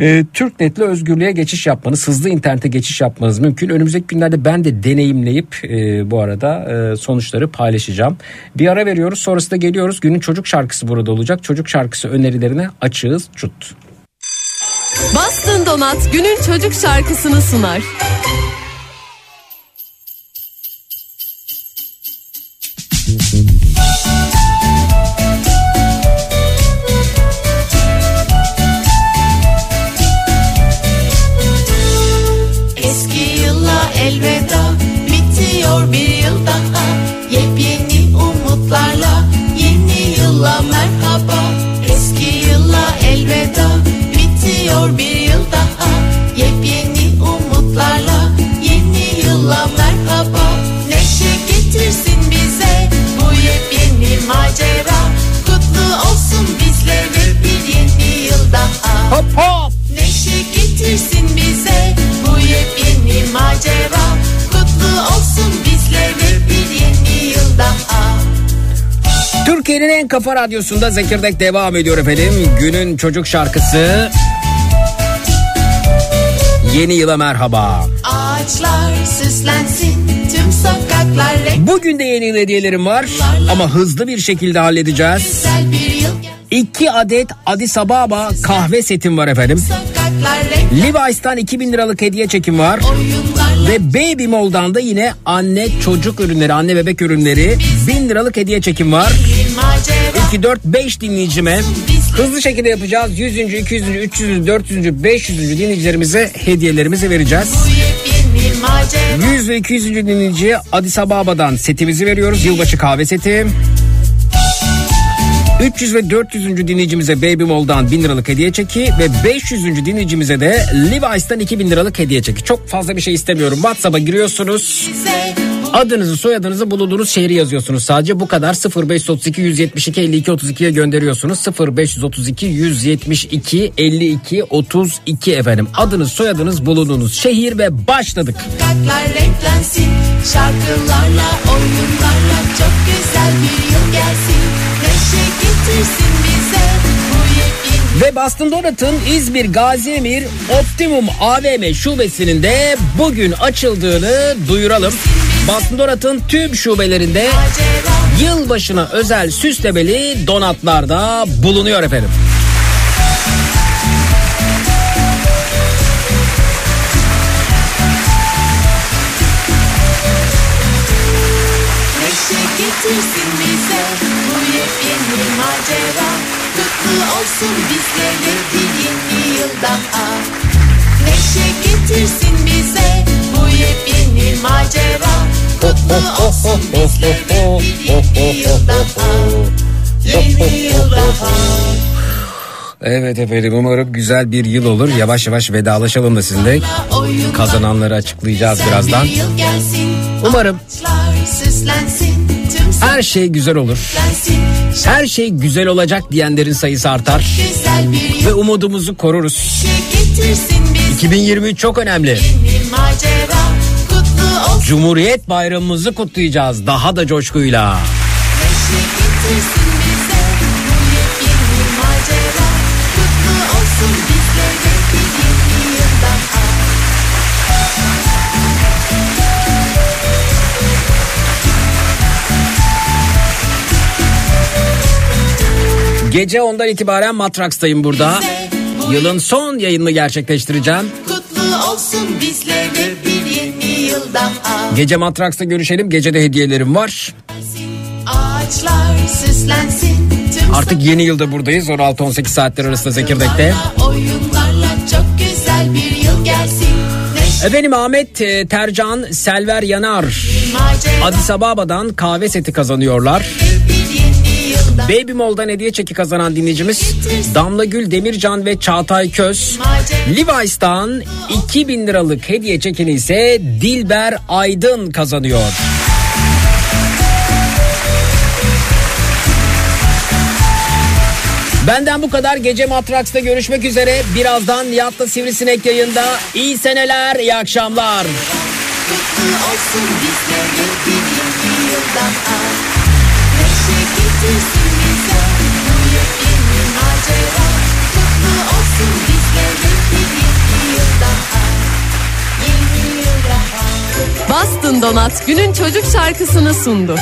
e, TürkNet'le özgürlüğe geçiş yapmanız, hızlı internete geçiş yapmanız mümkün. Önümüzdeki günlerde ben de deneyimleyip e, bu arada e, sonuçları paylaşacağım. Bir ara veriyoruz sonrasında geliyoruz. Günün çocuk şarkısı burada olacak. Çocuk şarkısı önerilerine açığız çut. Bastın Donat günün çocuk şarkısını sunar. Türkiye'nin en kafa radyosunda Zekirdek devam ediyor efendim. Günün çocuk şarkısı Yeni yıla merhaba. Ağaçlar süslensin tüm sokaklar Bugün de yeni yıl hediyelerim var ama hızlı bir şekilde halledeceğiz. İki adet Addis Ababa kahve setim var efendim. Levi's'tan 2000 liralık hediye çekim var. Ve Baby Mall'dan da yine anne çocuk ürünleri, anne bebek ürünleri 1000 liralık hediye çekim var. Bir macera 2, 4, 5 dinleyicime hızlı şekilde yapacağız. 100. 200. 300. 400. 500. dinleyicilerimize hediyelerimizi vereceğiz. bu yepyeni macera 100 ve 200. dinleyiciye Addis Ababa'dan setimizi veriyoruz. Yılbaşı kahve seti. 300 ve 400. dinleyicimize Baby Mall'dan 1000 liralık hediye çeki ve 500. dinleyicimize de Levi's'tan 2000 liralık hediye çeki. Çok fazla bir şey istemiyorum. WhatsApp'a giriyorsunuz. bize Adınızı, soyadınızı, bulunduğunuz şehri yazıyorsunuz. Sadece bu kadar 0532 172 52 32'ye gönderiyorsunuz. 0532 172 52 32 efendim. Adınız, soyadınız, bulunduğunuz şehir ve başladık. sokaklar renklensin Şarkılarla oyunlarla çok güzel bir yıl gelsin Neşe getirsin bize Ve Boston Donut'ın İzmir Gazi Emir Optimum AVM şubesinin de bugün açıldığını duyuralım. Boston Donut'ın tüm şubelerinde yılbaşına özel süslemeli donatlar da bulunuyor efendim. Getirsin bize bu yepyeni macera. Kutlu olsun bizlere bir yeni daha Neşe getirsin bize bu yepyeni macera Kutlu olsun bizlere bir yeni yıl daha Yeni yıl daha Evet efendim umarım güzel bir yıl olur. Yavaş yavaş vedalaşalım da sizinle. Kazananları açıklayacağız birazdan. Umarım Her şey güzel olur. Her şey güzel olacak diyenlerin sayısı artar. Ve umudumuzu koruruz. getirsin bize 2023 çok önemli. macera Cumhuriyet bayramımızı kutlayacağız daha da coşkuyla. Gece 10'dan itibaren Matraks'tayım burada. Yılın son yayınını gerçekleştireceğim. kutlu olsun bizlere Gece Matraks'ta görüşelim. Gecede hediyelerim var. Artık yeni yılda buradayız. 16-18 saatler arasında Zekirdek'te. Efendim Ahmet e, Tercan Selver Yanar. Addis Ababa'dan kahve seti kazanıyorlar. Baby Mall'dan hediye çeki kazanan dinleyicimiz Damla Gül Demircan ve Çağatay Köz. Levi's'tan 2000 liralık hediye çekini ise Dilber Aydın kazanıyor. Benden bu kadar. Gece Matraks'ta görüşmek üzere. Birazdan Nihat'la Sivrisinek yayında. İyi seneler, iyi akşamlar. olsun bizlere bir yeni yıl daha neşe getirsin Boston Donat günün çocuk şarkısını sundu.